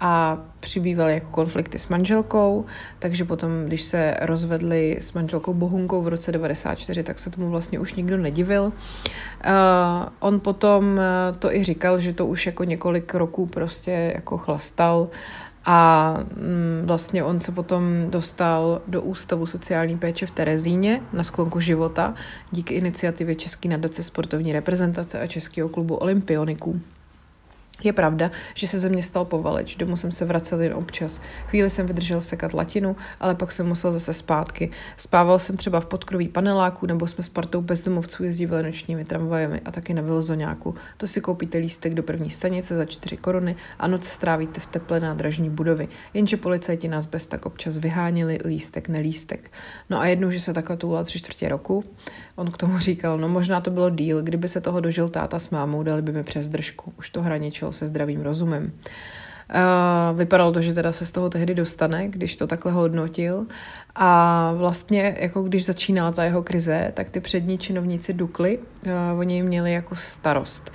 a přibývaly jako konflikty s manželkou, takže potom, když se rozvedli s manželkou Bohunkou v roce 94, tak se tomu vlastně už nikdo nedivil. Uh, on potom to i říkal, že to už jako několik roků prostě jako chlastal a mm, vlastně on se potom dostal do Ústavu sociální péče v Terezíně na sklonku života díky iniciativě České nadace sportovní reprezentace a Českého klubu olympioniků. Je pravda, že se ze mě stal povaleč, domů jsem se vracel jen občas. Chvíli jsem vydržel sekat latinu, ale pak jsem musel zase zpátky. Spával jsem třeba v podkroví paneláku, nebo jsme s partou bezdomovců jezdívali nočními tramvajemi a taky na Vilzoňáku. To si koupíte lístek do první stanice za 4 koruny a noc strávíte v teple nádražní budovy. Jenže policajti nás bez tak občas vyhánili lístek, nelístek. No a jednou, že se takhle toulal tři čtvrtě roku, On k tomu říkal, no možná to bylo díl, kdyby se toho dožil táta s mámou, dali by mi přes držku. Už to hraničilo se zdravým rozumem. Uh, vypadalo to, že teda se z toho tehdy dostane, když to takhle hodnotil. A vlastně, jako když začínala ta jeho krize, tak ty přední činovníci Dukly, uh, oni měli jako starost.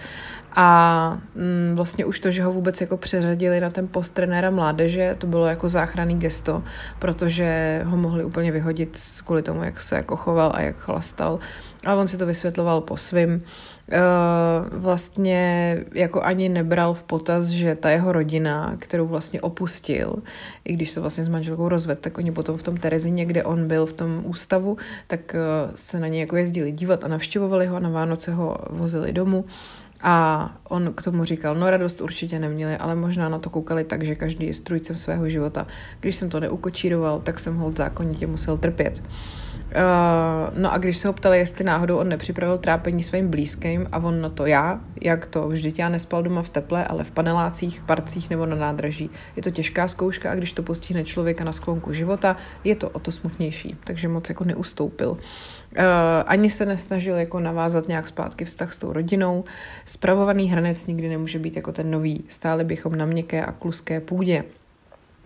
A mm, vlastně už to, že ho vůbec jako přeřadili na ten post trenéra mládeže, to bylo jako záchranný gesto, protože ho mohli úplně vyhodit kvůli tomu, jak se jako choval a jak chlastal. A on si to vysvětloval po svým. E, vlastně jako ani nebral v potaz, že ta jeho rodina, kterou vlastně opustil, i když se vlastně s manželkou rozvedl, tak oni potom v tom Terezině, kde on byl v tom ústavu, tak e, se na něj jako jezdili dívat a navštěvovali ho a na Vánoce ho vozili domů. A on k tomu říkal, no radost určitě neměli, ale možná na to koukali tak, že každý je strujcem svého života. Když jsem to neukočíroval, tak jsem ho zákonitě musel trpět. Uh, no a když se ho ptali, jestli náhodou on nepřipravil trápení svým blízkým a on na to já, jak to, vždyť já nespal doma v teple, ale v panelácích, parcích nebo na nádraží. Je to těžká zkouška a když to postihne člověka na sklonku života, je to o to smutnější, takže moc jako neustoupil. Uh, ani se nesnažil jako navázat nějak zpátky vztah s tou rodinou. Spravovaný hranec nikdy nemůže být jako ten nový. Stáli bychom na měkké a kluské půdě.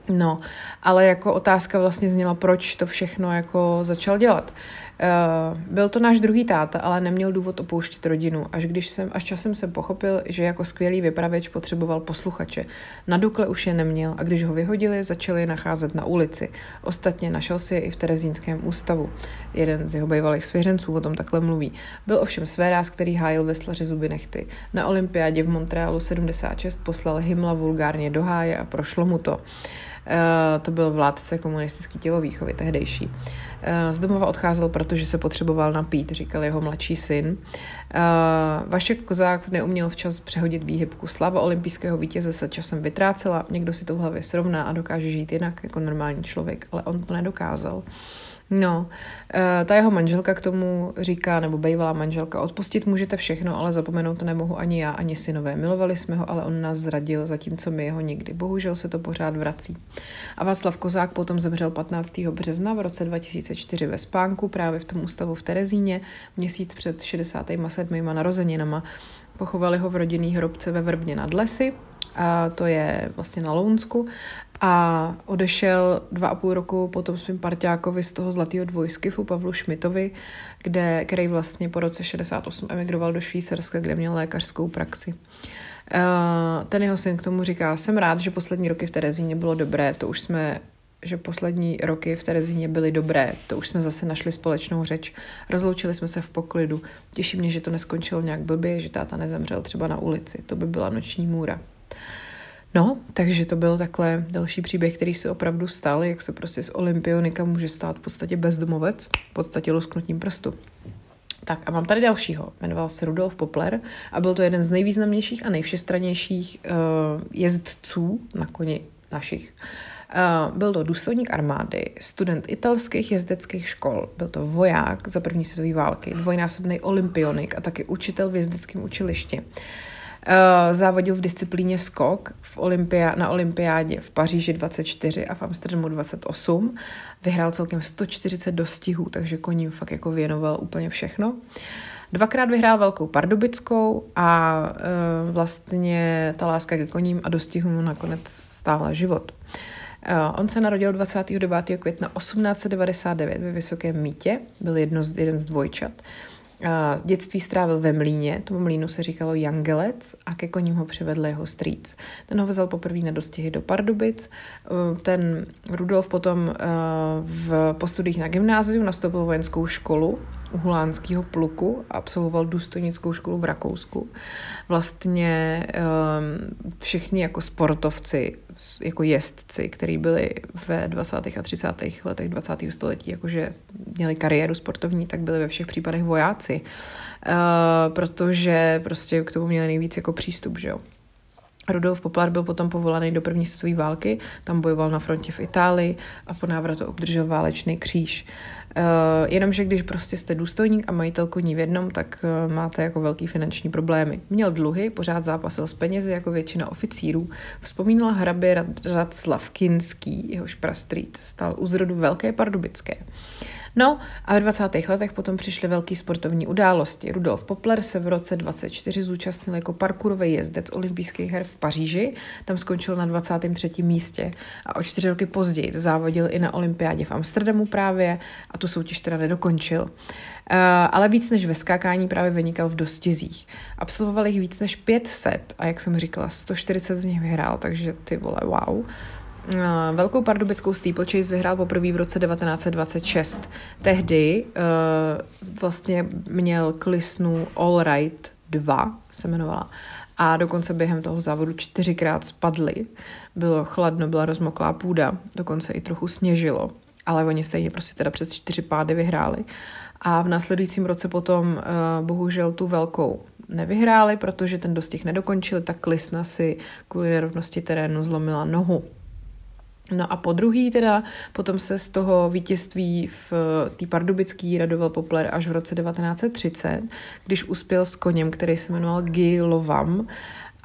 No, ale jako otázka vlastně zněla, proč to všechno jako začal dělat. Uh, byl to náš druhý táta, ale neměl důvod opouštět rodinu, až když jsem, až časem jsem pochopil, že jako skvělý vypravěč potřeboval posluchače. Na Dukle už je neměl a když ho vyhodili, začali je nacházet na ulici. Ostatně našel si je i v Terezínském ústavu. Jeden z jeho bývalých svěřenců o tom takhle mluví. Byl ovšem svéráz, který hájil veslaři zuby nechty. Na olympiádě v Montrealu 76 poslal Himla vulgárně do háje a prošlo mu to. Uh, to byl vládce komunistický tělovýchovy tehdejší. Eh, z domova odcházel, protože se potřeboval napít, říkal jeho mladší syn. Eh, Vašek Kozák neuměl včas přehodit výhybku. Slava olympijského vítěze se časem vytrácela, někdo si to v hlavě srovná a dokáže žít jinak jako normální člověk, ale on to nedokázal. No, eh, ta jeho manželka k tomu říká, nebo bývalá manželka, odpustit můžete všechno, ale zapomenout to nemohu ani já, ani synové. Milovali jsme ho, ale on nás zradil, zatímco my jeho nikdy. Bohužel se to pořád vrací. A Václav Kozák potom zemřel 15. března v roce 2004 ve spánku, právě v tom ústavu v Terezíně, měsíc před 67. narozeninama. Pochovali ho v rodinný hrobce ve Vrbně nad Lesy, a to je vlastně na Lounsku a odešel dva a půl roku potom svým parťákovi z toho zlatého dvojskifu Pavlu Šmitovi, kde, který vlastně po roce 68 emigroval do Švýcarska, kde měl lékařskou praxi. Ten jeho syn k tomu říká, jsem rád, že poslední roky v Terezíně bylo dobré, to už jsme že poslední roky v Terezíně byly dobré. To už jsme zase našli společnou řeč. Rozloučili jsme se v poklidu. Těší mě, že to neskončilo nějak blbě, že táta nezemřel třeba na ulici. To by byla noční můra. No, takže to byl takhle další příběh, který se opravdu stal, jak se prostě z olympionika může stát v podstatě bezdomovec, v podstatě lusknutím prstu. Tak a mám tady dalšího, jmenoval se Rudolf Popler a byl to jeden z nejvýznamnějších a nejvšestranějších uh, jezdců na koni našich. Uh, byl to důstojník armády, student italských jezdeckých škol, byl to voják za první světové války, dvojnásobný olympionik a taky učitel v jezdeckém učilišti. Uh, závodil v disciplíně skok v Olympia, na olympiádě v Paříži 24 a v Amsterdamu 28. Vyhrál celkem 140 dostihů, takže koním fakt jako věnoval úplně všechno. Dvakrát vyhrál Velkou Pardubickou a uh, vlastně ta láska ke koním a dostihům mu nakonec stála život. Uh, on se narodil 29. května 1899 ve Vysokém Mítě, byl jedno z, jeden z dvojčat. Dětství strávil ve mlíně, tomu mlínu se říkalo Jangelec a ke koním ho přivedl jeho strýc. Ten ho vzal poprvé na dostihy do Pardubic. Uh, ten Rudolf potom uh, v postudích na gymnáziu nastoupil vojenskou školu hulánského pluku a absolvoval důstojnickou školu v Rakousku. Vlastně um, všichni jako sportovci, jako jezdci, kteří byli ve 20. a 30. letech 20. století, jakože měli kariéru sportovní, tak byli ve všech případech vojáci, uh, protože prostě k tomu měli nejvíc jako přístup, že jo. Rudolf Poplar byl potom povolaný do první světové války, tam bojoval na frontě v Itálii a po návratu obdržel válečný kříž. Uh, jenomže když prostě jste důstojník a majitel koní v jednom, tak uh, máte jako velký finanční problémy. Měl dluhy, pořád zápasil s penězi jako většina oficírů. Vzpomínal hrabě Rad, Radslav Kinský, jehož prastrýc stal u zrodu Velké Pardubické. No a ve 20. letech potom přišly velké sportovní události. Rudolf Popler se v roce 24 zúčastnil jako parkourový jezdec olympijských her v Paříži, tam skončil na 23. místě a o čtyři roky později závodil i na olympiádě v Amsterdamu právě a tu soutěž teda nedokončil. Uh, ale víc než ve skákání právě vynikal v dostizích. Absolvoval jich víc než 500 a jak jsem říkala, 140 z nich vyhrál, takže ty vole, wow. Eh, Velkou pardubickou steeplechase vyhrál poprvé v roce 1926. Tehdy uh, vlastně měl klisnu All Right 2, se jmenovala, a dokonce během toho závodu čtyřikrát spadly. Bylo chladno, byla rozmoklá půda, dokonce i trochu sněžilo, ale oni stejně prostě teda přes čtyři pády vyhráli. A v následujícím roce potom uh, bohužel tu velkou nevyhráli, protože ten dostih nedokončili, tak klisna si kvůli nerovnosti terénu zlomila nohu. No a po druhý teda, potom se z toho vítězství v té pardubický radoval Popler až v roce 1930, když uspěl s koněm, který se jmenoval Gilovam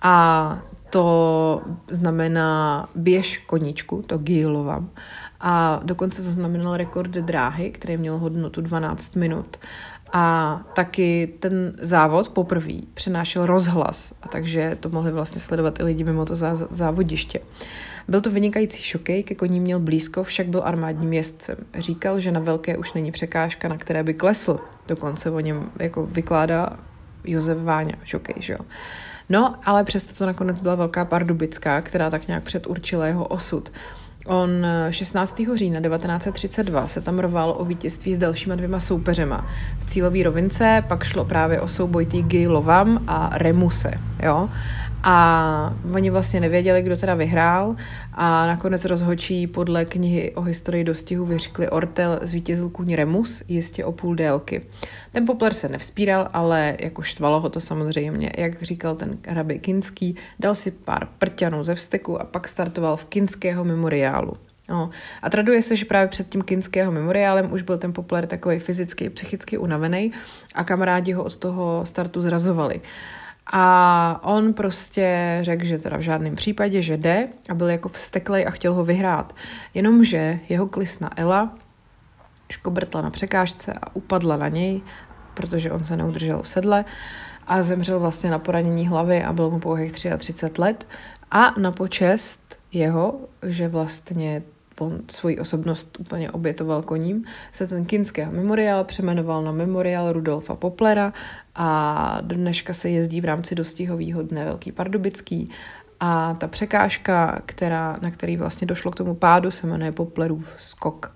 a to znamená běž koníčku, to Gilovam. A dokonce zaznamenal rekord dráhy, který měl hodnotu 12 minut. A taky ten závod poprvé přenášel rozhlas, a takže to mohli vlastně sledovat i lidi mimo to závodiště. Byl to vynikající šokej, ke koní měl blízko, však byl armádním jezdcem. Říkal, že na velké už není překážka, na které by klesl. Dokonce o něm jako vykládá Josef Váňa, šokej, že jo. No, ale přesto to nakonec byla velká pardubická, která tak nějak předurčila jeho osud. On 16. října 1932 se tam rval o vítězství s dalšíma dvěma soupeřema. V cílové rovince pak šlo právě o souboj Týgy Lovam a Remuse. Jo? A oni vlastně nevěděli, kdo teda vyhrál a nakonec rozhočí podle knihy o historii dostihu vyřkli Ortel zvítězil kůň Remus jistě o půl délky. Ten popler se nevzpíral, ale jako štvalo ho to samozřejmě. Jak říkal ten hrabě Kinský, dal si pár prťanů ze vsteku a pak startoval v Kinského memoriálu. No. A traduje se, že právě před tím kinského memoriálem už byl ten popler takový fyzicky, psychicky unavený a kamarádi ho od toho startu zrazovali. A on prostě řekl, že teda v žádném případě, že jde a byl jako vsteklej a chtěl ho vyhrát. Jenomže jeho klisna Ela škobrtla na překážce a upadla na něj, protože on se neudržel v sedle a zemřel vlastně na poranění hlavy a byl mu pouhých 33 let. A na počest jeho, že vlastně on svoji osobnost úplně obětoval koním, se ten kinského memoriál přemenoval na memoriál Rudolfa Poplera a dneška se jezdí v rámci dostihovýho dne Velký Pardubický a ta překážka, která, na který vlastně došlo k tomu pádu, se jmenuje Poplerův skok.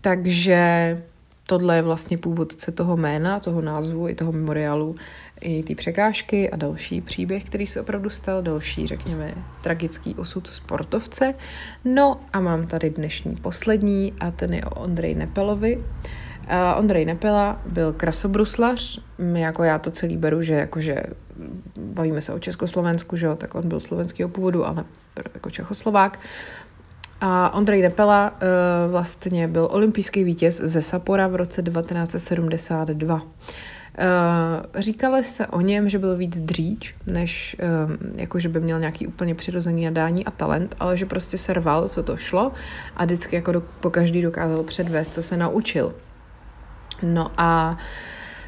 Takže tohle je vlastně původce toho jména, toho názvu i toho memoriálu, i ty překážky a další příběh, který se opravdu stal, další, řekněme, tragický osud sportovce. No a mám tady dnešní poslední a ten je o Ondrej Nepelovi. Uh, Ondrej Nepela byl krasobruslař, jako já to celý beru, že jakože bavíme se o Československu, že jo, tak on byl slovenského původu, ale jako Čechoslovák. A Ondrej Nepela uh, vlastně byl olympijský vítěz ze Sapora v roce 1972. Uh, říkalo se o něm, že byl víc dříč, než um, jako, že by měl nějaký úplně přirozený nadání a talent, ale že prostě se rval, co to šlo a vždycky jako do, po každý dokázal předvést, co se naučil. No a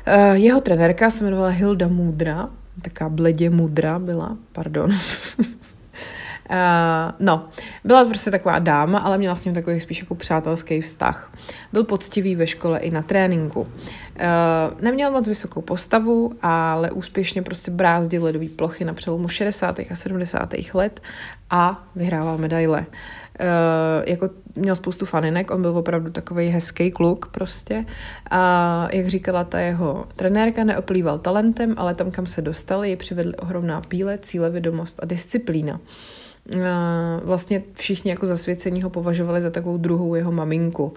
uh, jeho trenérka se jmenovala Hilda Mudra, taká bledě mudra byla, pardon. Uh, no, byla prostě taková dáma, ale měla s ním takový spíš jako přátelský vztah. Byl poctivý ve škole i na tréninku. Uh, neměl moc vysokou postavu, ale úspěšně prostě brázdil ledové plochy na přelomu 60. a 70. let a vyhrával medaile. Uh, jako měl spoustu faninek, on byl opravdu takový hezký kluk prostě. A jak říkala ta jeho trenérka, neoplýval talentem, ale tam, kam se dostali, je přivedli ohromná píle, cílevědomost a disciplína. Uh, vlastně všichni jako zasvěcení ho považovali za takovou druhou jeho maminku.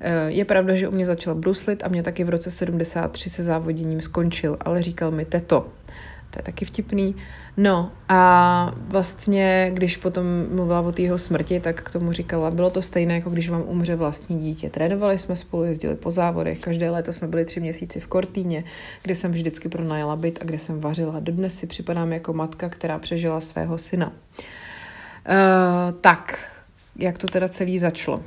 E, je pravda, že u mě začal bruslit a mě taky v roce 73 se závoděním skončil, ale říkal mi teto. To je taky vtipný. No a vlastně, když potom mluvila o jeho smrti, tak k tomu říkala, bylo to stejné, jako když vám umře vlastní dítě. Trénovali jsme spolu, jezdili po závodech, každé léto jsme byli tři měsíci v Kortýně, kde jsem vždycky pronajala byt a kde jsem vařila. Dodnes si připadám jako matka, která přežila svého syna. Uh, tak, jak to teda celý začalo?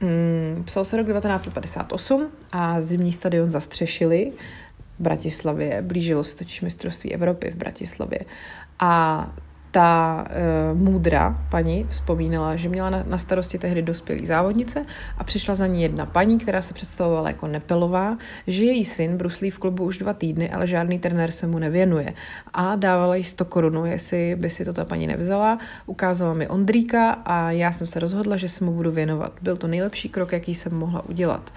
Hmm, psal se rok 1958 a zimní stadion zastřešili v Bratislavě. Blížilo se totiž mistrovství Evropy v Bratislavě. A ta uh, můdra paní vzpomínala, že měla na, na starosti tehdy dospělý závodnice a přišla za ní jedna paní, která se představovala jako Nepelová, že její syn bruslí v klubu už dva týdny, ale žádný trenér se mu nevěnuje. A dávala jí 100 korunů, jestli by si to ta paní nevzala. Ukázala mi Ondríka a já jsem se rozhodla, že se mu budu věnovat. Byl to nejlepší krok, jaký jsem mohla udělat.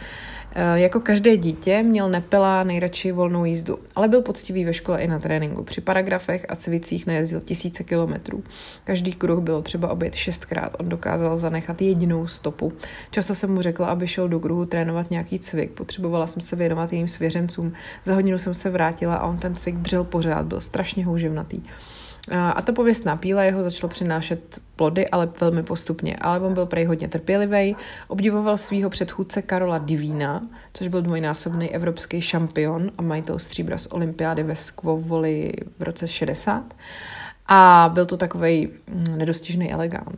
Eh, jako každé dítě měl Nepela nejradši volnou jízdu, ale byl poctivý ve škole i na tréninku. Při paragrafech a cvicích najezdil tisíce kilometrů. Každý kruh bylo třeba obět šestkrát, on dokázal zanechat jedinou stopu. Často jsem mu řekla, aby šel do kruhu trénovat nějaký cvik. Potřebovala jsem se věnovat jiným svěřencům. Za hodinu jsem se vrátila a on ten cvik dřel pořád, byl strašně houževnatý. A ta pověstná píla jeho začala přinášet plody, ale velmi postupně. Ale on byl prej hodně trpělivý, obdivoval svého předchůdce Karola Divína, což byl dvojnásobný evropský šampion a majitel stříbra z olympiády ve skvovoli v roce 60. A byl to takový mm, nedostižný elegán.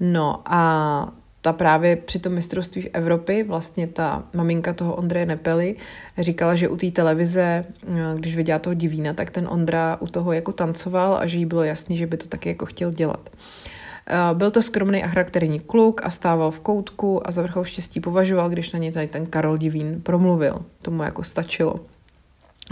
No a ta právě při tom mistrovství v Evropy, vlastně ta maminka toho Ondreje Nepely, říkala, že u té televize, eh, když viděla toho divína, tak ten Ondra u toho jako tancoval a že jí bylo jasný, že by to taky jako chtěl dělat. Eh, byl to skromný a charakterní kluk a stával v koutku a za vrchol štěstí považoval, když na něj tady ten Karol Divín promluvil. Tomu jako stačilo.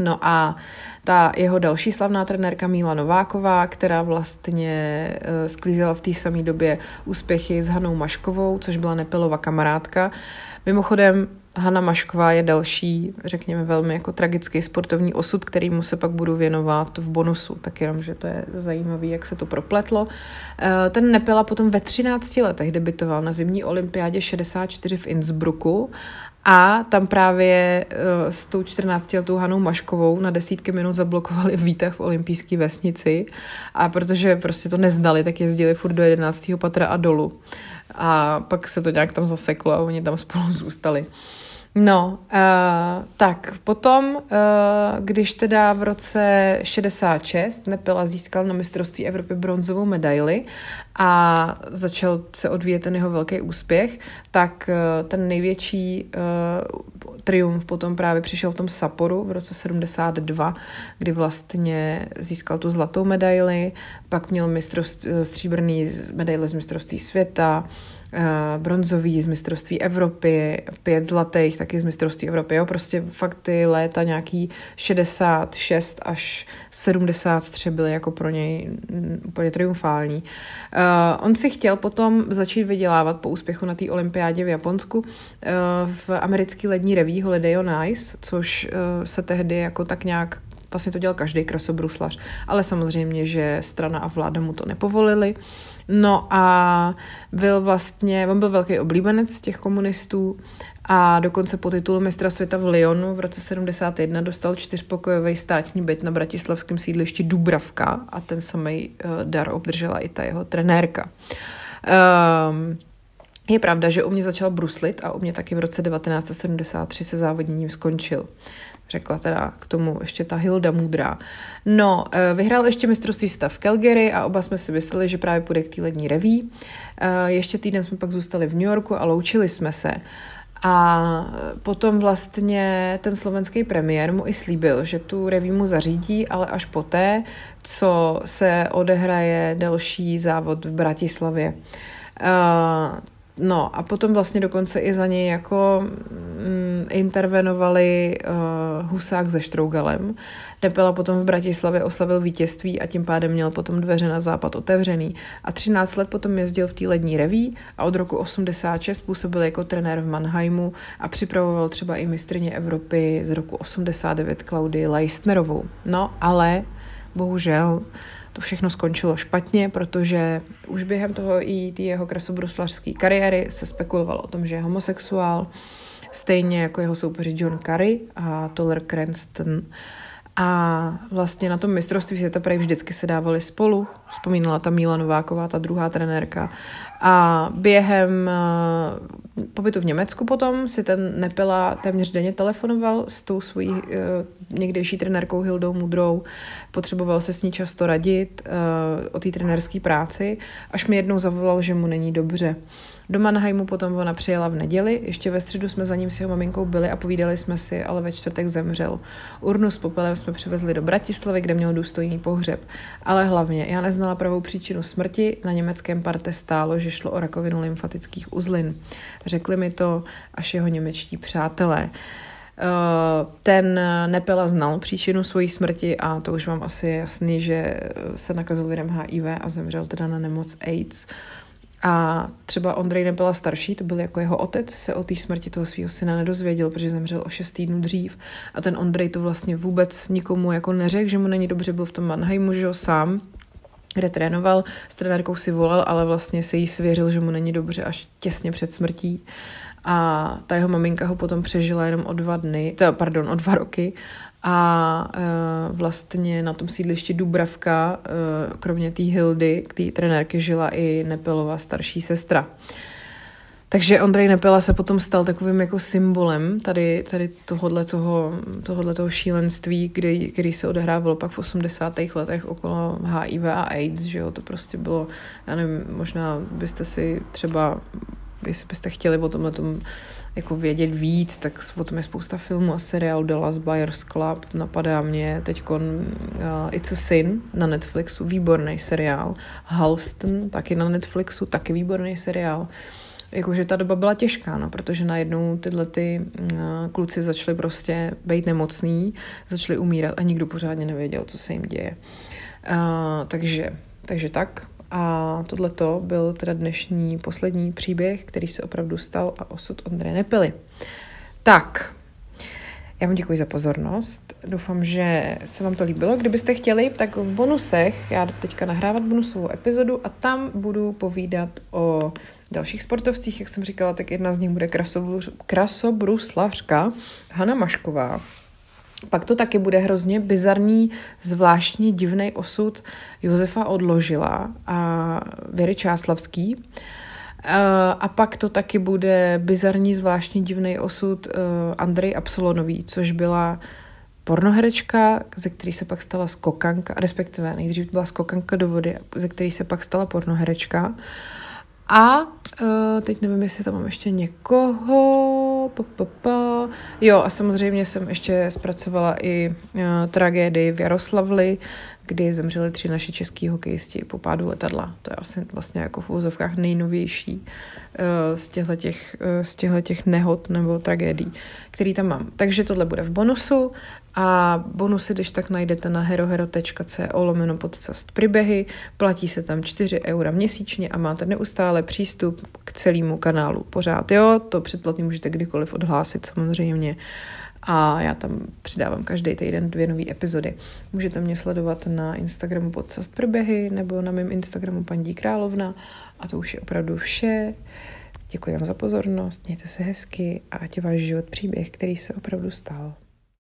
No a ta jeho další slavná trenérka Míla Nováková, která vlastně uh, sklízela v té samé době úspěchy s Hanou Maškovou, což byla Nepelova kamarádka. Mimochodem, Hanna Mašková je další, řekněme, velmi jako tragický sportovní osud, kterýmu se pak budu věnovat v bonusu. Tak jenom, že to je zajímavé, jak se to propletlo. Eh, ten Nepela potom ve 13 letech debitoval na zimní olympiádě 64 v Innsbrucku a tam právě uh, s tou 14-letou Hanou Maškovou na desítky minut zablokovali výtah v olympijské vesnici a protože prostě to neznali, tak jezdili furt do 11. patra a dolů. A pak se to nějak tam zaseklo a oni tam spolu zůstali. No, uh, tak potom, uh, když teda v roce 66 Nepela získal na mistrovství Evropy bronzovou medaili a začal se odvíjet ten jeho velký úspěch, tak uh, ten největší uh, triumf potom právě přišel v tom Saporu v roce 72, kdy vlastně získal tu zlatou medaili, pak měl mistrovství, stříbrný medaile z mistrovství světa, bronzový z mistrovství Evropy, pět zlatých taky z mistrovství Evropy, jo, prostě fakt ty léta nějaký 66 až 73 byly jako pro něj úplně triumfální. Uh, on si chtěl potom začít vydělávat po úspěchu na té olympiádě v Japonsku uh, v americký lední reví Holiday on Ice, což uh, se tehdy jako tak nějak Vlastně to dělal každý krasobruslař, ale samozřejmě, že strana a vláda mu to nepovolili. No a byl vlastně, on byl velký oblíbenec těch komunistů a dokonce po titulu mistra světa v Lyonu v roce 71 dostal čtyřpokojový státní byt na bratislavském sídlišti Dubravka a ten samý uh, dar obdržela i ta jeho trenérka. Um, je pravda, že u mě začal bruslit a u mě taky v roce 1973 se závodněním skončil řekla teda k tomu ještě ta Hilda Mudrá. No, eh, vyhrál ještě mistrovství světa v Calgary a oba jsme si mysleli, že právě půjde k té lední reví. Eh, ještě týden jsme pak zůstali v New Yorku a loučili jsme se. A potom vlastně ten slovenský premiér mu i slíbil, že tu reví mu zařídí, ale až poté, co se odehraje další závod v Bratislavě. Uh, No a potom vlastně dokonce i za něj jako mm, intervenovali uh, Husák se Štrougalem. Nepela potom v Bratislavě oslavil vítězství a tím pádem měl potom dveře na západ otevřený. A 13 let potom jezdil v té lední reví a od roku 86 působil jako trenér v Mannheimu a připravoval třeba i mistrně Evropy z roku 89 Klaudy Leistnerovou. No ale bohužel to všechno skončilo špatně, protože už během toho i té jeho krasobruslařské kariéry se spekulovalo o tom, že je homosexuál, stejně jako jeho soupeři John Curry a Toller Cranston. A vlastně na tom mistrovství světa prej vždycky se dávali spolu. Vzpomínala ta Míla Nováková, ta druhá trenérka. A během uh, pobytu v Německu potom si ten Nepela téměř denně telefonoval s tou svojí uh, někdejší trenérkou Hildou Mudrou. Potřeboval se s ní často radit uh, o té trenérské práci, až mi jednou zavolal, že mu není dobře. Do Mannheimu potom ona přijela v neděli, ještě ve středu jsme za ním s jeho maminkou byli a povídali jsme si, ale ve čtvrtek zemřel. Urnu s popelem jsme přivezli do Bratislavy, kde měl důstojný pohřeb. Ale hlavně, já neznala pravou příčinu smrti, na německém parte stálo, že šlo o rakovinu lymfatických uzlin. Řekli mi to až jeho němečtí přátelé. Eh, ten Nepela znal příčinu svojí smrti a to už vám asi je jasný, že se nakazil virem HIV a zemřel teda na nemoc AIDS. A třeba Ondrej nebyla starší, to byl jako jeho otec, se o té smrti toho svého syna nedozvěděl, protože zemřel o šest týdnů dřív. A ten Ondrej to vlastně vůbec nikomu jako neřekl, že mu není dobře, byl v tom Mannheimu, že ho sám kde trénoval, s trenérkou si volal, ale vlastně se jí svěřil, že mu není dobře až těsně před smrtí. A ta jeho maminka ho potom přežila jenom o dva dny, pardon, o dva roky a e, vlastně na tom sídlišti Dubravka, e, kromě té Hildy, k té trenérky, žila i Nepelova starší sestra. Takže Ondrej Nepela se potom stal takovým jako symbolem tady, tady tohohle toho, tohohle toho šílenství, kdy, který se odehrávalo pak v 80. letech okolo HIV a AIDS, že jo, to prostě bylo, já nevím, možná byste si třeba, jestli byste chtěli o tomhle tom jako vědět víc, tak o tom je spousta filmů a seriál Dallas Buyers Club, napadá mě teď uh, It's a Sin na Netflixu, výborný seriál, Halston, taky na Netflixu, taky výborný seriál. Jakože ta doba byla těžká, no, protože najednou tyhle ty uh, kluci začali prostě být nemocný, začali umírat a nikdo pořádně nevěděl, co se jim děje. Uh, takže, takže tak, a tohleto byl teda dnešní poslední příběh, který se opravdu stal a osud Ondře Nepily. Tak, já vám děkuji za pozornost. Doufám, že se vám to líbilo. Kdybyste chtěli, tak v bonusech, já teďka nahrávat bonusovou epizodu a tam budu povídat o dalších sportovcích, jak jsem říkala, tak jedna z nich bude krasobruslařka Hana Mašková. Pak to taky bude hrozně bizarní, zvláštní, divný osud Josefa Odložila a Věry Čáslavský. A pak to taky bude bizarní, zvláštní, divný osud uh, Andrej Absolonový, což byla pornoherečka, ze který se pak stala skokanka, respektive nejdřív byla skokanka do vody, ze který se pak stala pornoherečka. A uh, teď nevím, jestli tam mám ještě někoho. Pa, pa, pa. Jo, a samozřejmě jsem ještě zpracovala i uh, tragédii v Jaroslavli, kdy zemřeli tři naši český hokejisti po pádu letadla. To je asi vlastně jako v úzovkách nejnovější uh, z těchto těch, uh, z nehod nebo tragédií, který tam mám. Takže tohle bude v bonusu a bonusy, když tak najdete na herohero.co lomeno podcast příběhy, platí se tam 4 eura měsíčně a máte neustále přístup k celému kanálu. Pořád, jo, to předplatný můžete kdykoliv odhlásit samozřejmě a já tam přidávám každý týden dvě nové epizody. Můžete mě sledovat na Instagramu podcast Prběhy nebo na mém Instagramu paní Královna a to už je opravdu vše. Děkuji vám za pozornost, mějte se hezky a ať je váš život příběh, který se opravdu stal.